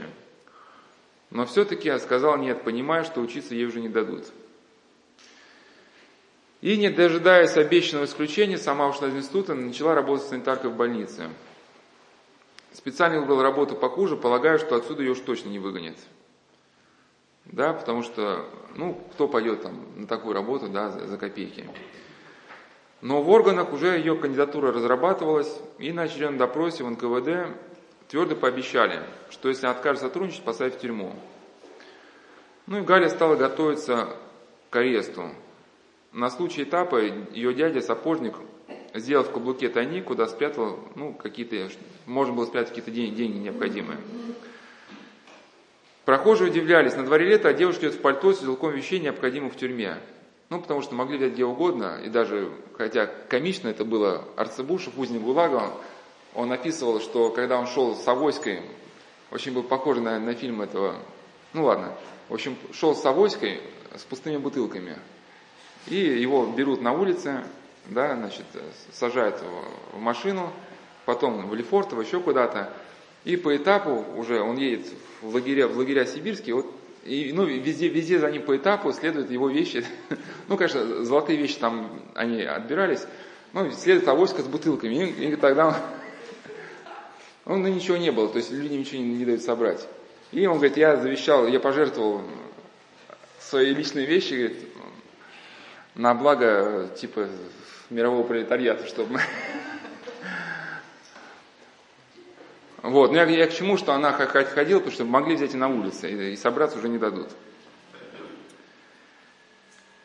Но все-таки сказала нет, понимая, что учиться ей уже не дадут. И, не дожидаясь обещанного исключения, сама ушла из института и начала работать санитаркой в больнице. Специально выбрал работу покуже, полагаю, что отсюда ее уж точно не выгонят. Да, потому что, ну, кто пойдет там на такую работу, да, за, за копейки. Но в органах уже ее кандидатура разрабатывалась, и на очередном допросе в НКВД твердо пообещали, что если откажет сотрудничать, посадят в тюрьму. Ну и Галя стала готовиться к аресту. На случай этапа ее дядя, сапожник, сделал в каблуке тайник, куда спрятал, ну, какие-то, можно было спрятать какие-то деньги, деньги необходимые. Прохожие удивлялись, на дворе лето, а девушка идет в пальто с узелком вещей, необходимых в тюрьме. Ну, потому что могли взять где угодно, и даже, хотя комично это было, Арцебушев, узник ГУЛАГа, он описывал, что когда он шел с Авоськой, очень был похож на, на фильм этого, ну ладно, в общем, шел с Авоськой с пустыми бутылками, и его берут на улице, да, значит, сажают в машину, потом в Лефортово, еще куда-то, и по этапу уже он едет в лагеря, в лагеря сибирские, вот, и, ну, везде, везде за ним по этапу следуют его вещи. ну, конечно, золотые вещи там, они отбирались, ну, следует авоська с бутылками, и, и тогда он, ну, ничего не было, то есть люди ничего не, не дают собрать. И он говорит, я завещал, я пожертвовал свои личные вещи, говорит, на благо, типа, мирового пролетариата, чтобы... Вот, но я, я к чему, что она ходила, потому что могли взять и на улице, и, и собраться уже не дадут.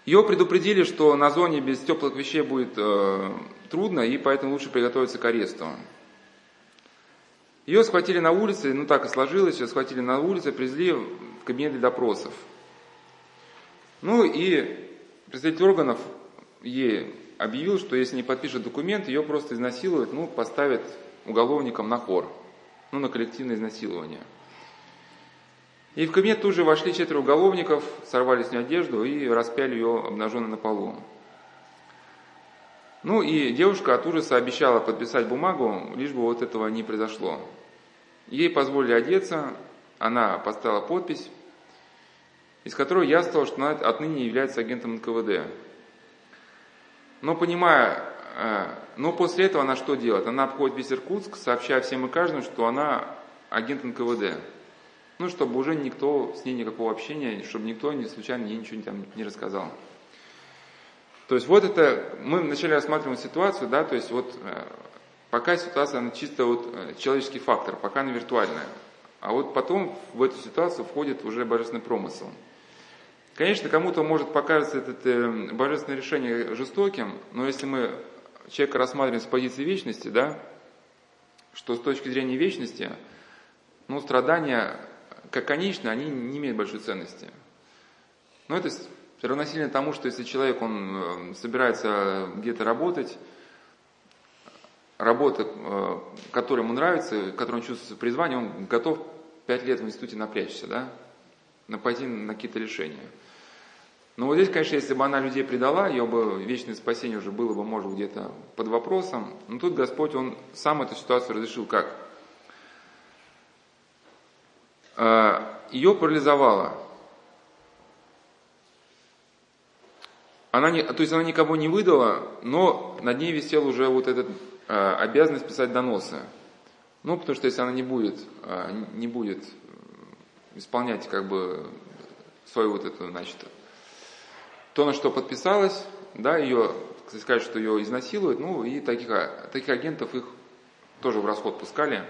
Ее предупредили, что на зоне без теплых вещей будет э, трудно, и поэтому лучше приготовиться к аресту. Ее схватили на улице, ну так и сложилось, ее схватили на улице, привезли в кабинет для допросов. Ну и представитель органов ей объявил, что если не подпишет документ, ее просто изнасилуют, ну, поставят уголовником на хор, ну, на коллективное изнасилование. И в кабинет тут же вошли четверо уголовников, сорвали с нее одежду и распяли ее обнаженной на полу. Ну и девушка от ужаса обещала подписать бумагу, лишь бы вот этого не произошло. Ей позволили одеться, она поставила подпись, из которой я стал, что она отныне является агентом НКВД. Но понимая, но после этого она что делает? Она обходит весь Иркутск, сообщая всем и каждому, что она агент НКВД. Ну, чтобы уже никто с ней никакого общения, чтобы никто не случайно ей ничего там не рассказал. То есть вот это, мы вначале рассматриваем ситуацию, да, то есть вот э, пока ситуация, она чисто вот э, человеческий фактор, пока она виртуальная. А вот потом в эту ситуацию входит уже божественный промысел. Конечно, кому-то может покажется это э, божественное решение жестоким, но если мы человека рассматриваем с позиции вечности, да, что с точки зрения вечности, ну, страдания, как конечно, они не имеют большой ценности. Но это равносильно тому, что если человек, он э, собирается где-то работать, работа, э, которая ему нравится, которой он чувствует призвание, он готов пять лет в институте напрячься, да, пойти на какие-то решения. Но вот здесь, конечно, если бы она людей предала, ее бы вечное спасение уже было бы, может, где-то под вопросом. Но тут Господь, Он сам эту ситуацию разрешил как? Э, ее парализовало. Она не, то есть она никого не выдала, но над ней висел уже вот этот э, обязанность писать доносы. Ну, потому что если она не будет, э, не будет исполнять как бы свою вот эту, значит, то, на что подписалась, да, ее, сказать, что ее изнасилуют, ну, и таких, таких агентов их тоже в расход пускали.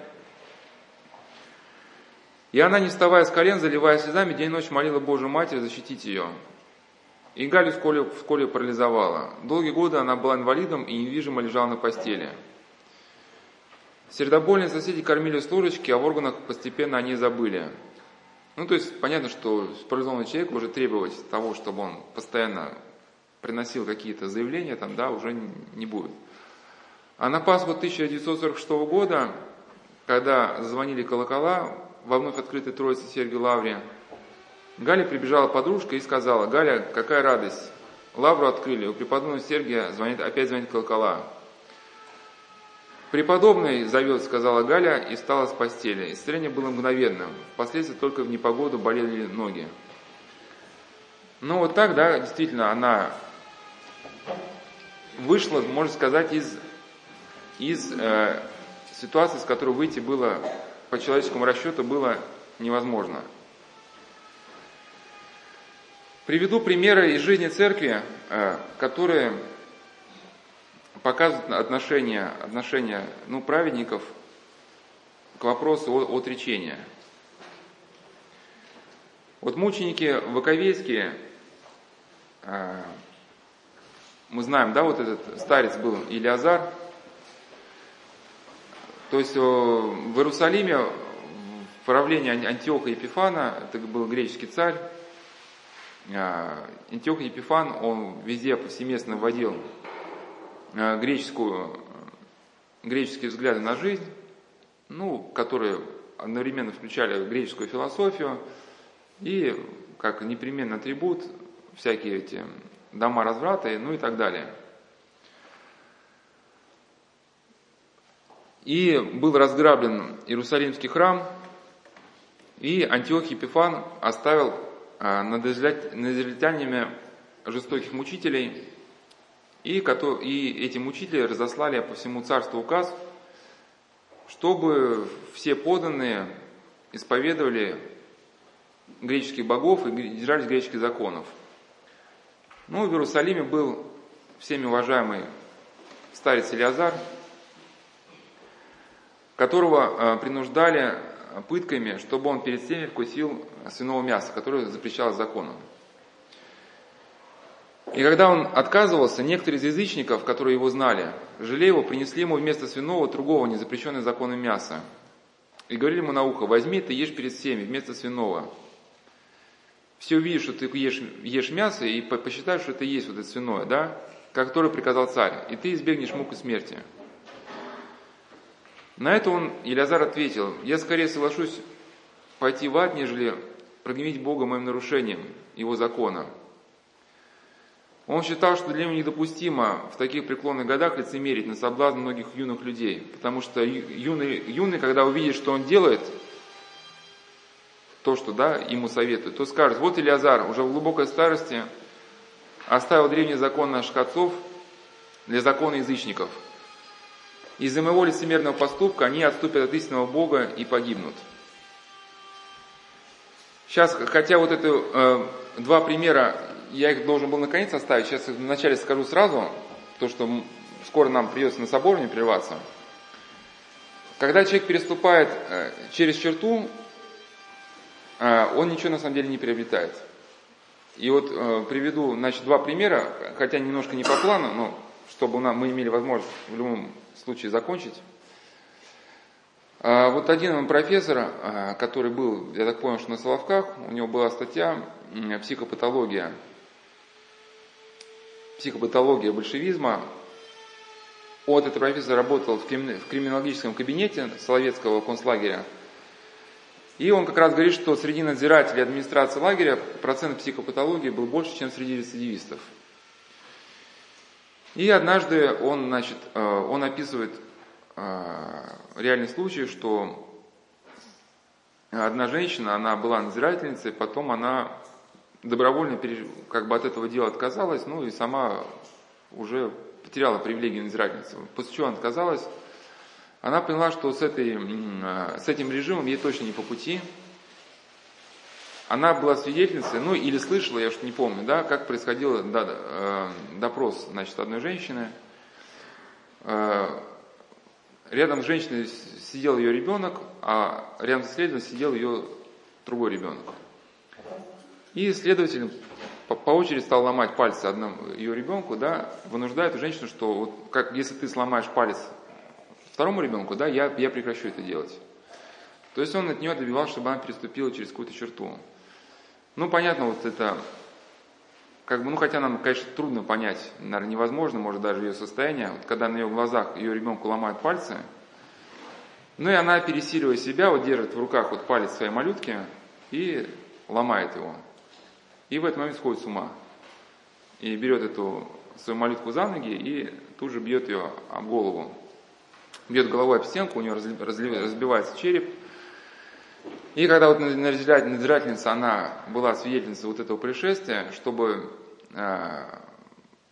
И она, не вставая с колен, заливая слезами, день и ночь молила Божию Матерь защитить ее. И Галю в школе, в школе парализовала. Долгие годы она была инвалидом и недвижимо лежала на постели. Сердобольные соседи кормили с ложечки, а в органах постепенно они забыли. Ну, то есть, понятно, что парализованный человек уже требовать того, чтобы он постоянно приносил какие-то заявления, там, да, уже не будет. А на Пасху 1946 года, когда звонили колокола во вновь открытой Троице Сергию Лавре, Галя прибежала подружка и сказала, Галя, какая радость, лавру открыли, у преподобного Сергия звонит, опять звонит колокола. Преподобный зовет, сказала Галя, и встала с постели. Исцеление было мгновенным. Впоследствии только в непогоду болели ноги. Ну вот так, да, действительно, она вышла, можно сказать, из, из э, ситуации, с которой выйти было по человеческому расчету было невозможно. Приведу примеры из жизни церкви, э, которые показывают отношение, отношение ну, праведников к вопросу о, отречения. Вот мученики Воковейские, э, мы знаем, да, вот этот старец был Илиазар, то есть в Иерусалиме в правлении Антиоха Епифана, это был греческий царь, а, Антиох Епифан, он везде повсеместно вводил греческую, греческие взгляды на жизнь, ну, которые одновременно включали греческую философию и как непременный атрибут всякие эти дома разврата, ну и так далее. И был разграблен Иерусалимский храм, и Антиох Епифан оставил а, над израильтянами жестоких мучителей, и, и эти мучители разослали по всему царству указ, чтобы все поданные исповедовали греческих богов и держались греческих законов. Ну, в Иерусалиме был всеми уважаемый старец Илиазар, которого а, принуждали пытками, чтобы он перед всеми вкусил свиного мяса, которое запрещалось законом. И когда он отказывался, некоторые из язычников, которые его знали, жалея его, принесли ему вместо свиного другого, незапрещенное законом мяса. И говорили ему на ухо, возьми ты ешь перед всеми вместо свиного. Все увидят, что ты ешь, ешь мясо, и посчитают, что это есть вот это свиное, да, которое приказал царь, и ты избегнешь мук и смерти. На это он, Илязар ответил, я скорее соглашусь пойти в ад, нежели прогневить Бога моим нарушением Его закона. Он считал, что для него недопустимо в таких преклонных годах лицемерить на соблазн многих юных людей, потому что юный, юный, когда увидит, что он делает, то, что да, ему советуют, то скажет, вот Илиазар уже в глубокой старости оставил древний закон наших отцов для закона язычников – из-за моего лицемерного поступка они отступят от истинного Бога и погибнут. Сейчас, хотя вот это э, два примера, я их должен был наконец оставить, сейчас вначале скажу сразу, то, что скоро нам придется на соборе прерваться. Когда человек переступает э, через черту, э, он ничего на самом деле не приобретает. И вот э, приведу, значит, два примера, хотя немножко не по плану, но чтобы мы имели возможность в любом случае закончить. Вот один профессор, который был, я так понял, что на Соловках, у него была статья «Психопатология». Психопатология большевизма. вот этот профессор работал в криминологическом кабинете Соловецкого концлагеря. И он как раз говорит, что среди надзирателей администрации лагеря процент психопатологии был больше, чем среди рецидивистов. И однажды он, значит, э, он описывает э, реальный случай, что одна женщина, она была надзирательницей, потом она добровольно как бы от этого дела отказалась, ну и сама уже потеряла привилегии надзирательницы. После чего она отказалась, она поняла, что с, этой, э, с этим режимом ей точно не по пути. Она была свидетельницей, ну или слышала, я уж не помню, да, как происходил да, э, допрос значит, одной женщины. Э, рядом с женщиной сидел ее ребенок, а рядом с следователем сидел ее другой ребенок. И следователь по, по очереди стал ломать пальцы одному ее ребенку, да, вынуждая эту женщину, что вот как если ты сломаешь палец второму ребенку, да, я, я прекращу это делать. То есть он от нее добивался, чтобы она переступила через какую-то черту. Ну, понятно, вот это, как бы, ну, хотя нам, конечно, трудно понять, наверное, невозможно, может, даже ее состояние, вот когда на ее глазах ее ребенку ломают пальцы, ну, и она, пересиливая себя, вот держит в руках вот палец своей малютки и ломает его. И в этот момент сходит с ума. И берет эту свою малютку за ноги и тут же бьет ее об голову. Бьет головой об стенку, у нее разбивается череп. И когда вот надзирательница, она была свидетельницей вот этого происшествия, чтобы э,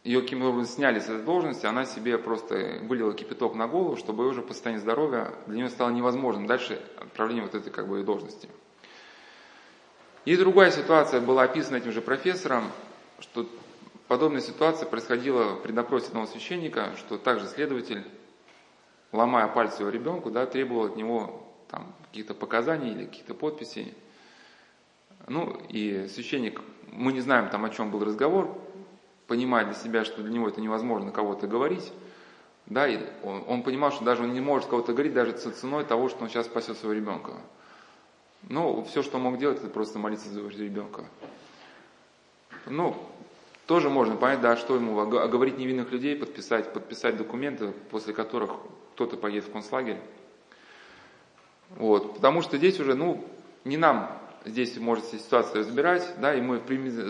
ее каким образом сняли с этой должности, она себе просто вылила кипяток на голову, чтобы уже по состоянию здоровья для нее стало невозможным дальше отправление вот этой как бы должности. И другая ситуация была описана этим же профессором, что подобная ситуация происходила при допросе одного священника, что также следователь, ломая пальцы его ребенку, да, требовал от него там, каких-то показаний или каких-то подписей. Ну, и священник, мы не знаем там, о чем был разговор, понимая для себя, что для него это невозможно кого-то говорить, да, и он, он понимал, что даже он не может кого-то говорить даже ценой того, что он сейчас спасет своего ребенка. Ну, все, что мог делать, это просто молиться за ребенка. Ну, тоже можно понять, да, что ему, оговорить невинных людей, подписать, подписать документы, после которых кто-то поедет в концлагерь. Вот, потому что здесь уже, ну, не нам здесь может ситуацию разбирать, да, и мы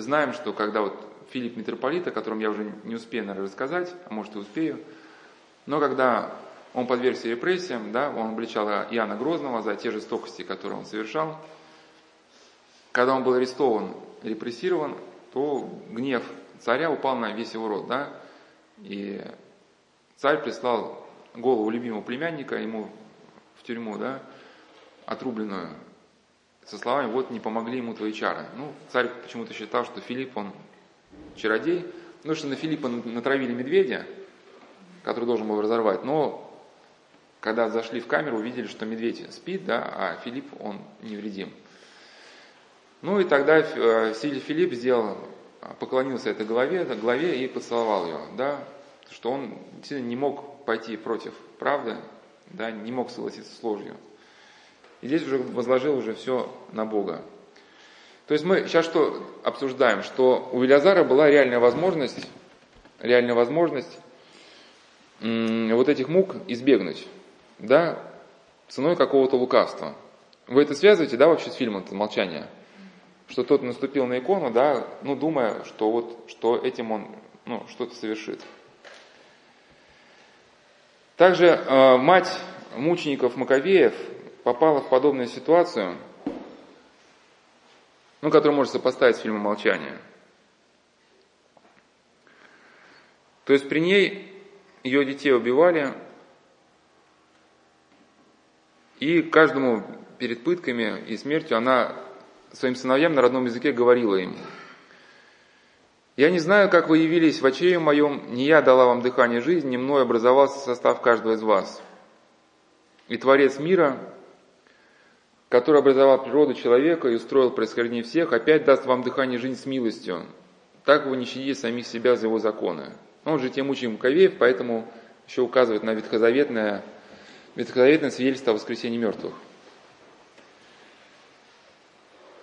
знаем, что когда вот Филипп Митрополит, о котором я уже не успею, наверное, рассказать, а может и успею, но когда он подвергся репрессиям, да, он обличал Иоанна Грозного за те жестокости, которые он совершал. Когда он был арестован, репрессирован, то гнев царя упал на весь его род, да, и царь прислал голову любимого племянника ему в тюрьму, да, отрубленную, со словами, вот не помогли ему твои чары. Ну, царь почему-то считал, что Филипп, он чародей, ну, что на Филиппа натравили медведя, который должен был разорвать, но когда зашли в камеру, увидели, что медведь спит, да, а Филипп, он невредим. Ну и тогда э, Филипп сделал, поклонился этой голове, голове и поцеловал ее, да, что он действительно не мог пойти против правды, да, не мог согласиться с ложью. И здесь уже возложил уже все на Бога. То есть мы сейчас что обсуждаем? Что у Велязара была реальная возможность, реальная возможность вот этих мук избегнуть да, ценой какого-то лукавства. Вы это связываете, да, вообще с фильмом «Молчание»? Что тот наступил на икону, да, ну, думая, что вот, что этим он, ну, что-то совершит. Также э, мать мучеников Маковеев попала в подобную ситуацию, ну, которую можно сопоставить с фильмом «Молчание». То есть при ней ее детей убивали, и каждому перед пытками и смертью она своим сыновьям на родном языке говорила им, «Я не знаю, как вы явились в очреве моем, не я дала вам дыхание жизни, не мной образовался состав каждого из вас. И Творец мира, который образовал природу человека и устроил происхождение всех, опять даст вам дыхание жизни с милостью. Так вы не щадите самих себя за его законы». Он же тем учим Кавеев, поэтому еще указывает на ветхозаветное ветхозаветное свидетельство о воскресении мертвых.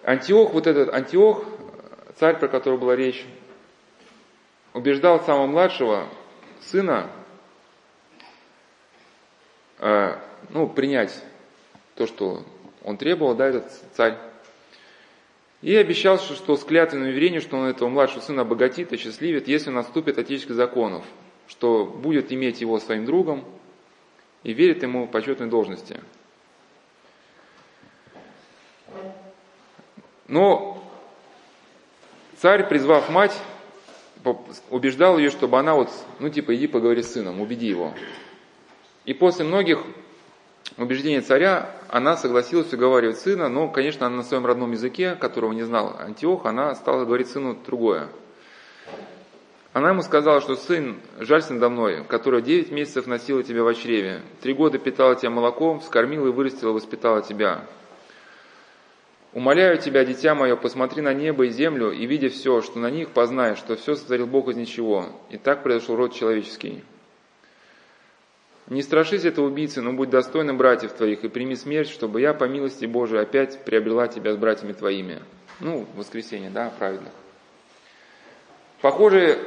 Антиох, вот этот Антиох, царь, про которого была речь, убеждал самого младшего сына э, ну, принять то, что он требовал, да, этот царь. И обещал, что с клятвенным уверением, что он этого младшего сына обогатит и счастливит, если он отступит от этих законов, что будет иметь его своим другом и верит ему почетной должности. Но царь, призвав мать, убеждал ее, чтобы она вот, ну типа, иди поговори с сыном, убеди его. И после многих убеждений царя она согласилась уговаривать сына, но, конечно, она на своем родном языке, которого не знал Антиох, она стала говорить сыну другое. Она ему сказала, что сын, жалься надо мной, которая девять месяцев носила тебя в чреве, три года питала тебя молоком, скормила и вырастила, воспитала тебя. Умоляю тебя, дитя мое, посмотри на небо и землю, и видя все, что на них, познай, что все сотворил Бог из ничего, и так произошел род человеческий. Не страшись этого убийцы, но будь достойным братьев твоих, и прими смерть, чтобы я, по милости Божией, опять приобрела тебя с братьями твоими. Ну, воскресенье, да, праведных. Похоже,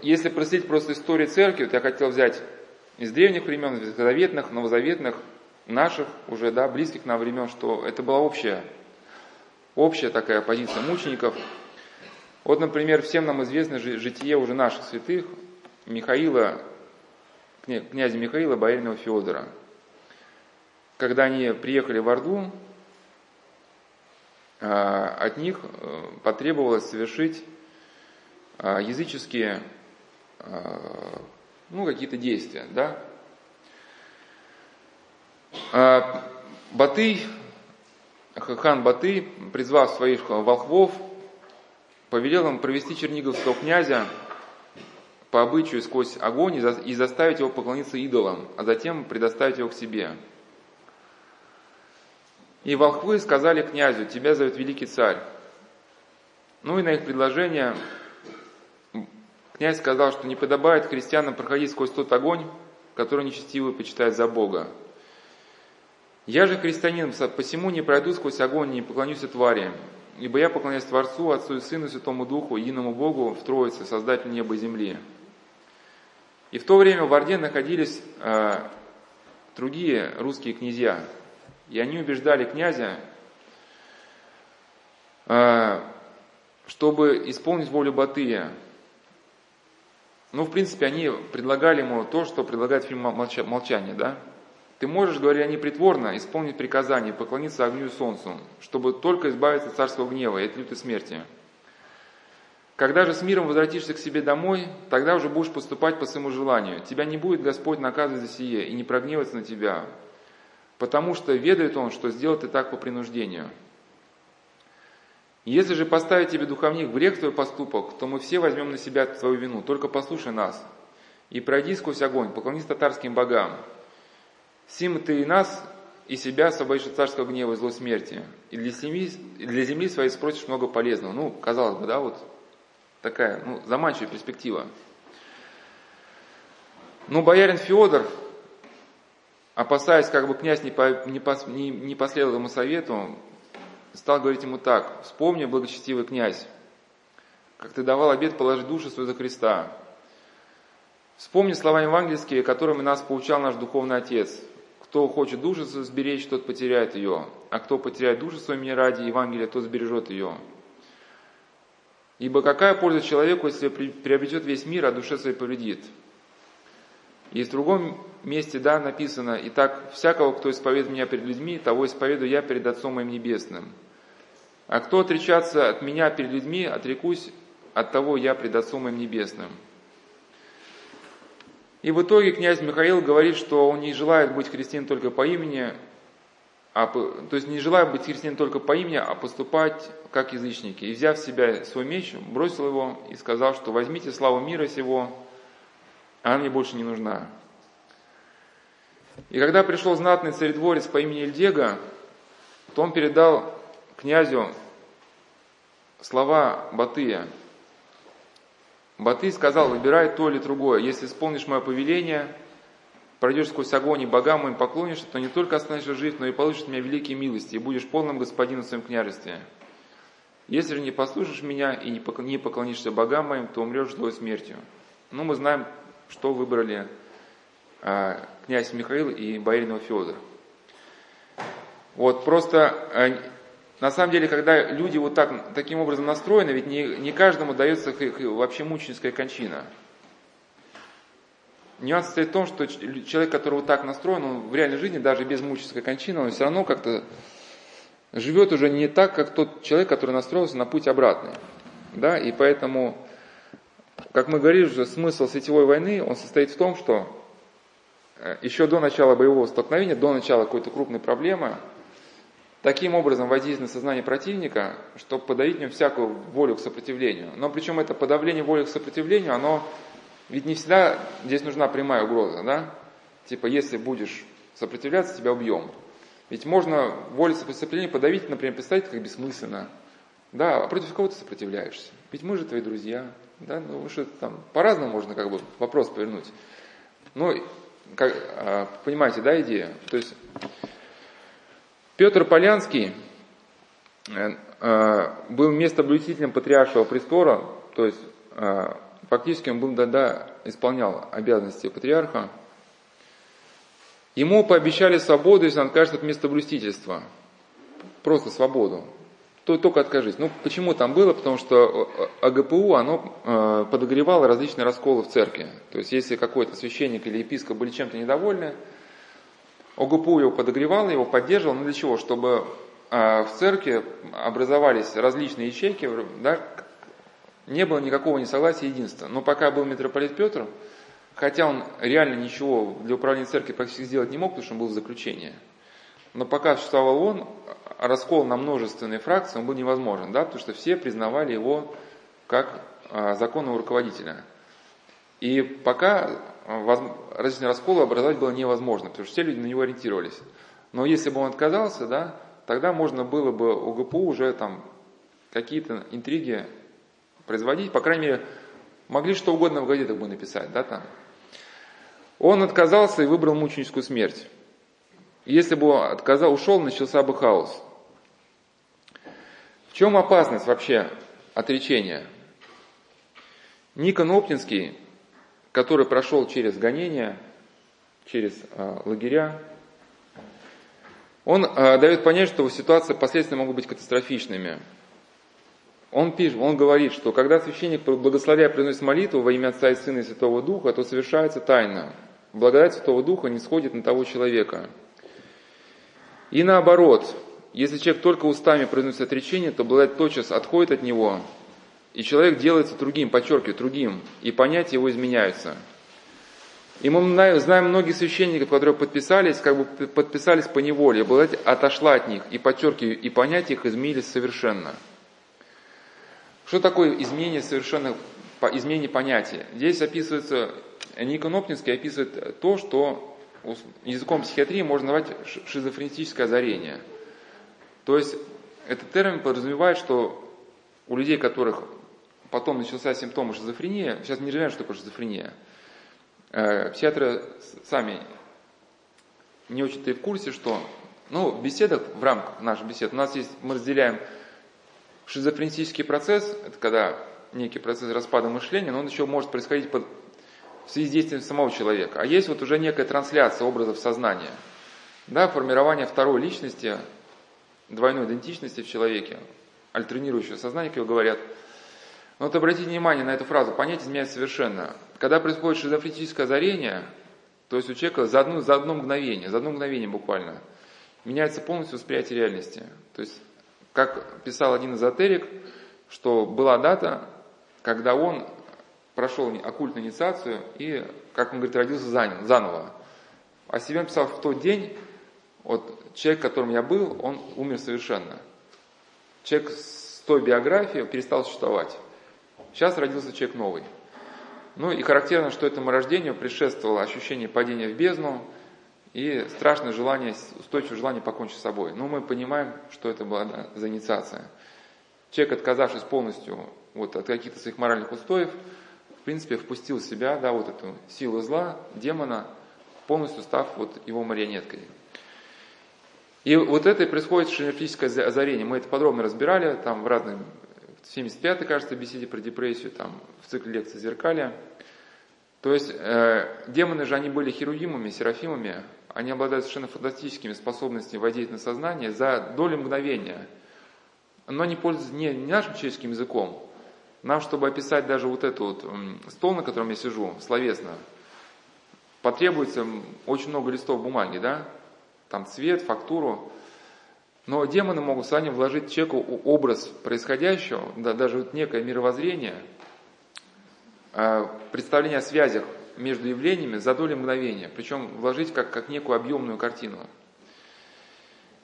если проследить просто историю церкви, вот я хотел взять из древних времен, ветхозаветных, новозаветных, наших уже, да, близких нам времен, что это была общая, общая такая позиция мучеников. Вот, например, всем нам известно житие уже наших святых, Михаила, князя Михаила, бояринова Федора. Когда они приехали в Орду, а, от них э, потребовалось совершить языческие а, ну, какие-то действия. Да? Батый, хан Батый, призвав своих волхвов, повелел им провести черниговского князя по обычаю сквозь огонь и заставить его поклониться идолам, а затем предоставить его к себе. И волхвы сказали князю, тебя зовет великий царь. Ну и на их предложение Князь сказал, что не подобает христианам проходить сквозь тот огонь, который нечестивый почитает за Бога. Я же христианин, посему не пройду сквозь огонь, не поклонюсь твари, ибо я поклоняюсь Творцу, Отцу и Сыну, Святому Духу, единому Богу в Троице, Создателю неба и земли. И в то время в Орде находились э, другие русские князья, и они убеждали князя, э, чтобы исполнить волю Батыя, ну, в принципе, они предлагали ему то, что предлагает фильм «Молчание», да? Ты можешь, говорили они притворно, исполнить приказание, поклониться огню и солнцу, чтобы только избавиться от царского гнева и от лютой смерти. Когда же с миром возвратишься к себе домой, тогда уже будешь поступать по своему желанию. Тебя не будет Господь наказывать за сие и не прогневаться на тебя, потому что ведает Он, что сделал ты так по принуждению. Если же поставить тебе духовник в грех твой поступок, то мы все возьмем на себя твою вину, только послушай нас. И пройди сквозь огонь, поклонись татарским богам. Сим ты и нас, и себя освободишь от царского гнева и злой смерти. И для земли, для земли своей спросишь много полезного. Ну, казалось бы, да, вот такая, ну, заманчивая перспектива. Но боярин Федор, опасаясь, как бы князь не, по, не, пос, не, не последовал ему совету, стал говорить ему так, «Вспомни, благочестивый князь, как ты давал обед положить душу свою за Христа. Вспомни слова евангельские, которыми нас поучал наш духовный отец. Кто хочет душу свою сберечь, тот потеряет ее, а кто потеряет душу свою мне ради Евангелия, тот сбережет ее. Ибо какая польза человеку, если приобретет весь мир, а душе своей повредит? И в другом месте, да, написано, «Итак, всякого, кто исповедует меня перед людьми, того исповедую я перед Отцом моим Небесным. А кто отречаться от меня перед людьми, отрекусь от того я пред Отцом моим Небесным». И в итоге князь Михаил говорит, что он не желает быть христианином только по имени, а, то есть не желает быть христианином только по имени, а поступать как язычники. И взяв в себя свой меч, бросил его и сказал, что возьмите славу мира сего, она мне больше не нужна. И когда пришел знатный царедворец по имени Ильдега, то он передал князю слова Батыя. Батый сказал, выбирай то или другое. Если исполнишь мое повеление, пройдешь сквозь огонь и богам моим поклонишься, то не только останешься жив, но и получишь от меня великие милости, и будешь полным господином в своем княжестве. Если же не послушаешь меня и не поклонишься богам моим, то умрешь злой смертью. Ну, мы знаем, что выбрали князь Михаил и Бояринова Федор. Вот просто э, на самом деле, когда люди вот так, таким образом настроены, ведь не, не каждому дается вообще мученическая кончина. Нюанс состоит в том, что человек, который вот так настроен, он в реальной жизни, даже без мученической кончины, он все равно как-то живет уже не так, как тот человек, который настроился на путь обратный. Да? И поэтому, как мы говорили уже, смысл сетевой войны, он состоит в том, что еще до начала боевого столкновения, до начала какой-то крупной проблемы, таким образом воздействовать на сознание противника, чтобы подавить в нем всякую волю к сопротивлению. Но причем это подавление воли к сопротивлению, оно ведь не всегда здесь нужна прямая угроза, да? Типа, если будешь сопротивляться, тебя убьем. Ведь можно волю сопротивления подавить, например, представить как бессмысленно. Да, а против кого ты сопротивляешься? Ведь мы же твои друзья. Да, ну что там, по-разному можно как бы вопрос повернуть. Ну, как, а, понимаете, да, идея? То есть Петр Полянский э, э, был местоблюстителем патриаршего престола, то есть э, фактически он был, да, да, исполнял обязанности патриарха. Ему пообещали свободу, если он откажется от местоблюстительства. Просто свободу. То только откажись. Ну, почему там было? Потому что АГПУ, оно подогревало различные расколы в церкви. То есть, если какой-то священник или епископ были чем-то недовольны, ОГПУ его подогревал, его поддерживал. Ну для чего? Чтобы а, в церкви образовались различные ячейки, да, не было никакого несогласия единства. Но пока был митрополит Петр, хотя он реально ничего для управления церкви практически сделать не мог, потому что он был в заключении, но пока существовал он, раскол на множественные фракции он был невозможен, да, потому что все признавали его как а, законного руководителя. И пока различные расколы образовать было невозможно, потому что все люди на него ориентировались. Но если бы он отказался, да, тогда можно было бы у ГПУ уже там какие-то интриги производить, по крайней мере, могли что угодно в газетах бы написать, да, там. Он отказался и выбрал мученическую смерть. Если бы отказал, ушел, начался бы хаос. В чем опасность вообще отречения? Никон Оптинский который прошел через гонения, через э, лагеря, он э, дает понять, что ситуации последствия могут быть катастрофичными. Он пишет, он говорит, что когда священник, благословляя, приносит молитву во имя Отца и Сына и Святого Духа, то совершается тайна. Благодать Святого Духа не сходит на того человека. И наоборот, если человек только устами произносит отречение, то благодать тотчас отходит от него, и человек делается другим, подчеркиваю, другим, и понятия его изменяются. И мы знаем многих священников, которые подписались, как бы подписались по неволе, благодать отошла от них, и подчеркиваю, и понятия их изменились совершенно. Что такое изменение совершенно, изменение понятия? Здесь описывается, Никон Оптинский описывает то, что языком психиатрии можно назвать шизофреническое озарение. То есть этот термин подразумевает, что у людей, которых потом начался симптомы шизофрении, сейчас не знаю, что такое шизофрения, э, психиатры сами не очень-то и в курсе, что, ну, в беседах, в рамках наших бесед, у нас есть, мы разделяем шизофренический процесс, это когда некий процесс распада мышления, но он еще может происходить под, в связи с действием самого человека. А есть вот уже некая трансляция образов сознания, да, формирование второй личности, двойной идентичности в человеке, альтернирующего сознания, как говорят – но вот обратите внимание на эту фразу, понятие изменяется совершенно. Когда происходит шизофреническое озарение, то есть у человека за, одну, за одно мгновение, за одно мгновение буквально, меняется полностью восприятие реальности. То есть, как писал один эзотерик, что была дата, когда он прошел оккультную инициацию и, как он говорит, родился заново. А себе писал в тот день, вот человек, которым я был, он умер совершенно. Человек с той биографией перестал существовать. Сейчас родился человек новый. Ну и характерно, что этому рождению предшествовало ощущение падения в бездну и страшное желание, устойчивое желание покончить с собой. Но мы понимаем, что это была за инициация. Человек, отказавшись полностью вот, от каких-то своих моральных устоев, в принципе, впустил в себя да, вот эту силу зла, демона, полностью став вот его марионеткой. И вот это и происходит шизофреническое озарение. Мы это подробно разбирали там в разных в 75-й, кажется, беседе про депрессию, там в цикле лекций «Зеркалия». То есть э, демоны же, они были херувимами, серафимами, они обладают совершенно фантастическими способностями воздействовать на сознание за доли мгновения. Но они пользуются не, не нашим человеческим языком. Нам, чтобы описать даже вот этот вот стол, на котором я сижу, словесно, потребуется очень много листов бумаги, да? Там цвет, фактуру. Но демоны могут сами вложить человеку образ происходящего, да, даже вот некое мировоззрение, а, представление о связях между явлениями за доли мгновения, причем вложить как, как некую объемную картину.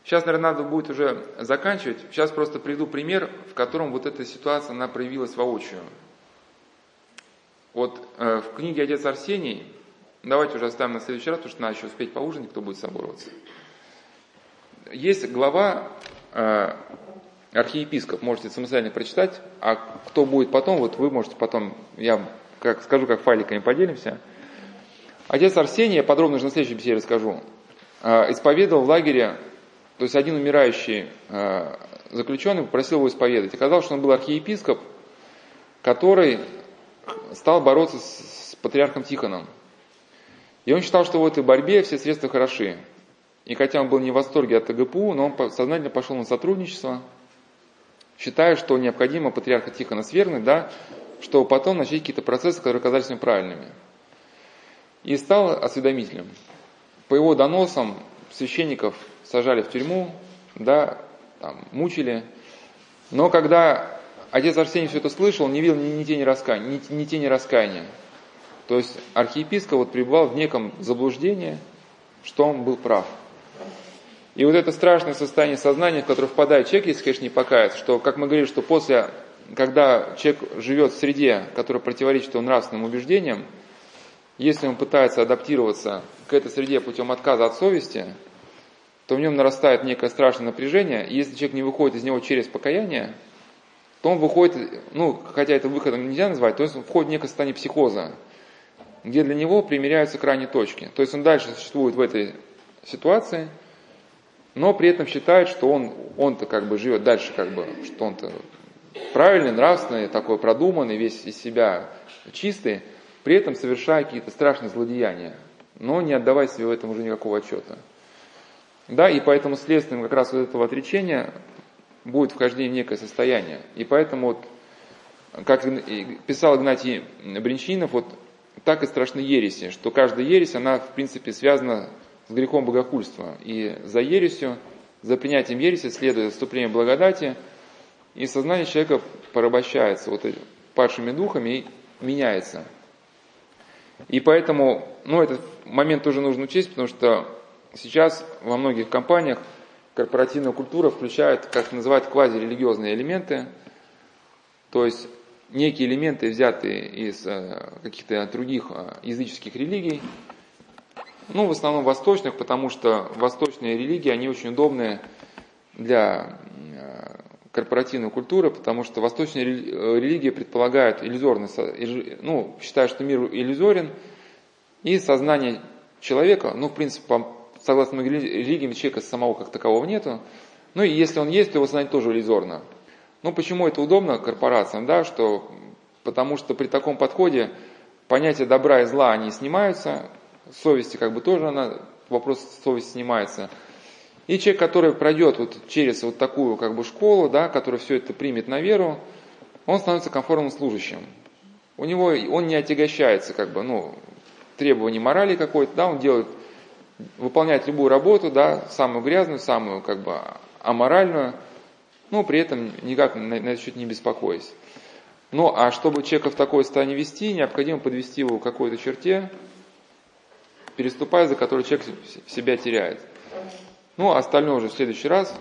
Сейчас, наверное, надо будет уже заканчивать. Сейчас просто приведу пример, в котором вот эта ситуация, она проявилась воочию. Вот э, в книге «Отец Арсений», давайте уже оставим на следующий раз, потому что надо еще успеть поужинать, кто будет собороваться. Есть глава э, архиепископ, можете самостоятельно прочитать, а кто будет потом, вот вы можете потом, я как, скажу, как файликами поделимся. Отец Арсений, я подробно уже на следующей беседе расскажу, э, исповедовал в лагере, то есть один умирающий э, заключенный попросил его исповедать. Оказалось, что он был архиепископ, который стал бороться с, патриархом Тихоном. И он считал, что в этой борьбе все средства хороши. И хотя он был не в восторге от ТГПУ, но он сознательно пошел на сотрудничество, считая, что необходимо патриарха Тихона свергнуть, да, чтобы потом начать какие-то процессы, которые оказались неправильными. И стал осведомителем. По его доносам священников сажали в тюрьму, да, там, мучили. Но когда отец Арсений все это слышал, не видел ни, ни тени раскаяния, ни, ни тени раскаяния. То есть архиепископ вот пребывал в неком заблуждении, что он был прав. И вот это страшное состояние сознания, в которое впадает человек, если, конечно, не покаяться, что, как мы говорили, что после, когда человек живет в среде, которая противоречит его нравственным убеждениям, если он пытается адаптироваться к этой среде путем отказа от совести, то в нем нарастает некое страшное напряжение, и если человек не выходит из него через покаяние, то он выходит, ну, хотя это выходом нельзя назвать, то есть он входит в некое состояние психоза, где для него примеряются крайние точки. То есть он дальше существует в этой ситуации, но при этом считает, что он, он-то как бы живет дальше, как бы, что он-то правильный, нравственный, такой продуманный, весь из себя чистый, при этом совершая какие-то страшные злодеяния, но не отдавая себе в этом уже никакого отчета. Да, и поэтому следствием как раз вот этого отречения будет вхождение в некое состояние. И поэтому вот, как писал Игнатий Бринчинов, вот так и страшны ереси, что каждая ересь, она в принципе связана с грехом богохульства. И за ересью, за принятием ереси следует отступление благодати, и сознание человека порабощается вот падшими духами и меняется. И поэтому, ну, этот момент тоже нужно учесть, потому что сейчас во многих компаниях корпоративная культура включает, как называют, квазирелигиозные элементы, то есть некие элементы, взятые из э, каких-то других э, языческих религий, ну, в основном восточных, потому что восточные религии, они очень удобны для э, корпоративной культуры, потому что восточные религии предполагают иллюзорность, ну, считают, что мир иллюзорен, и сознание человека, ну, в принципе, согласно религиям, человека самого как такового нету, ну, и если он есть, то его сознание тоже иллюзорно. Ну, почему это удобно корпорациям, да, что, потому что при таком подходе понятия добра и зла, они снимаются, совести как бы тоже она, вопрос совести снимается. И человек, который пройдет вот через вот такую как бы школу, да, который все это примет на веру, он становится комфортным служащим. У него, он не отягощается как бы, ну, требований морали какой-то, да, он делает, выполняет любую работу, да, самую грязную, самую как бы аморальную, но при этом никак на, на этот счет не беспокоясь. Ну, а чтобы человека в такое состояние вести, необходимо подвести его к какой-то черте, переступая, за которую человек себя теряет. Ну, а остальное уже в следующий раз.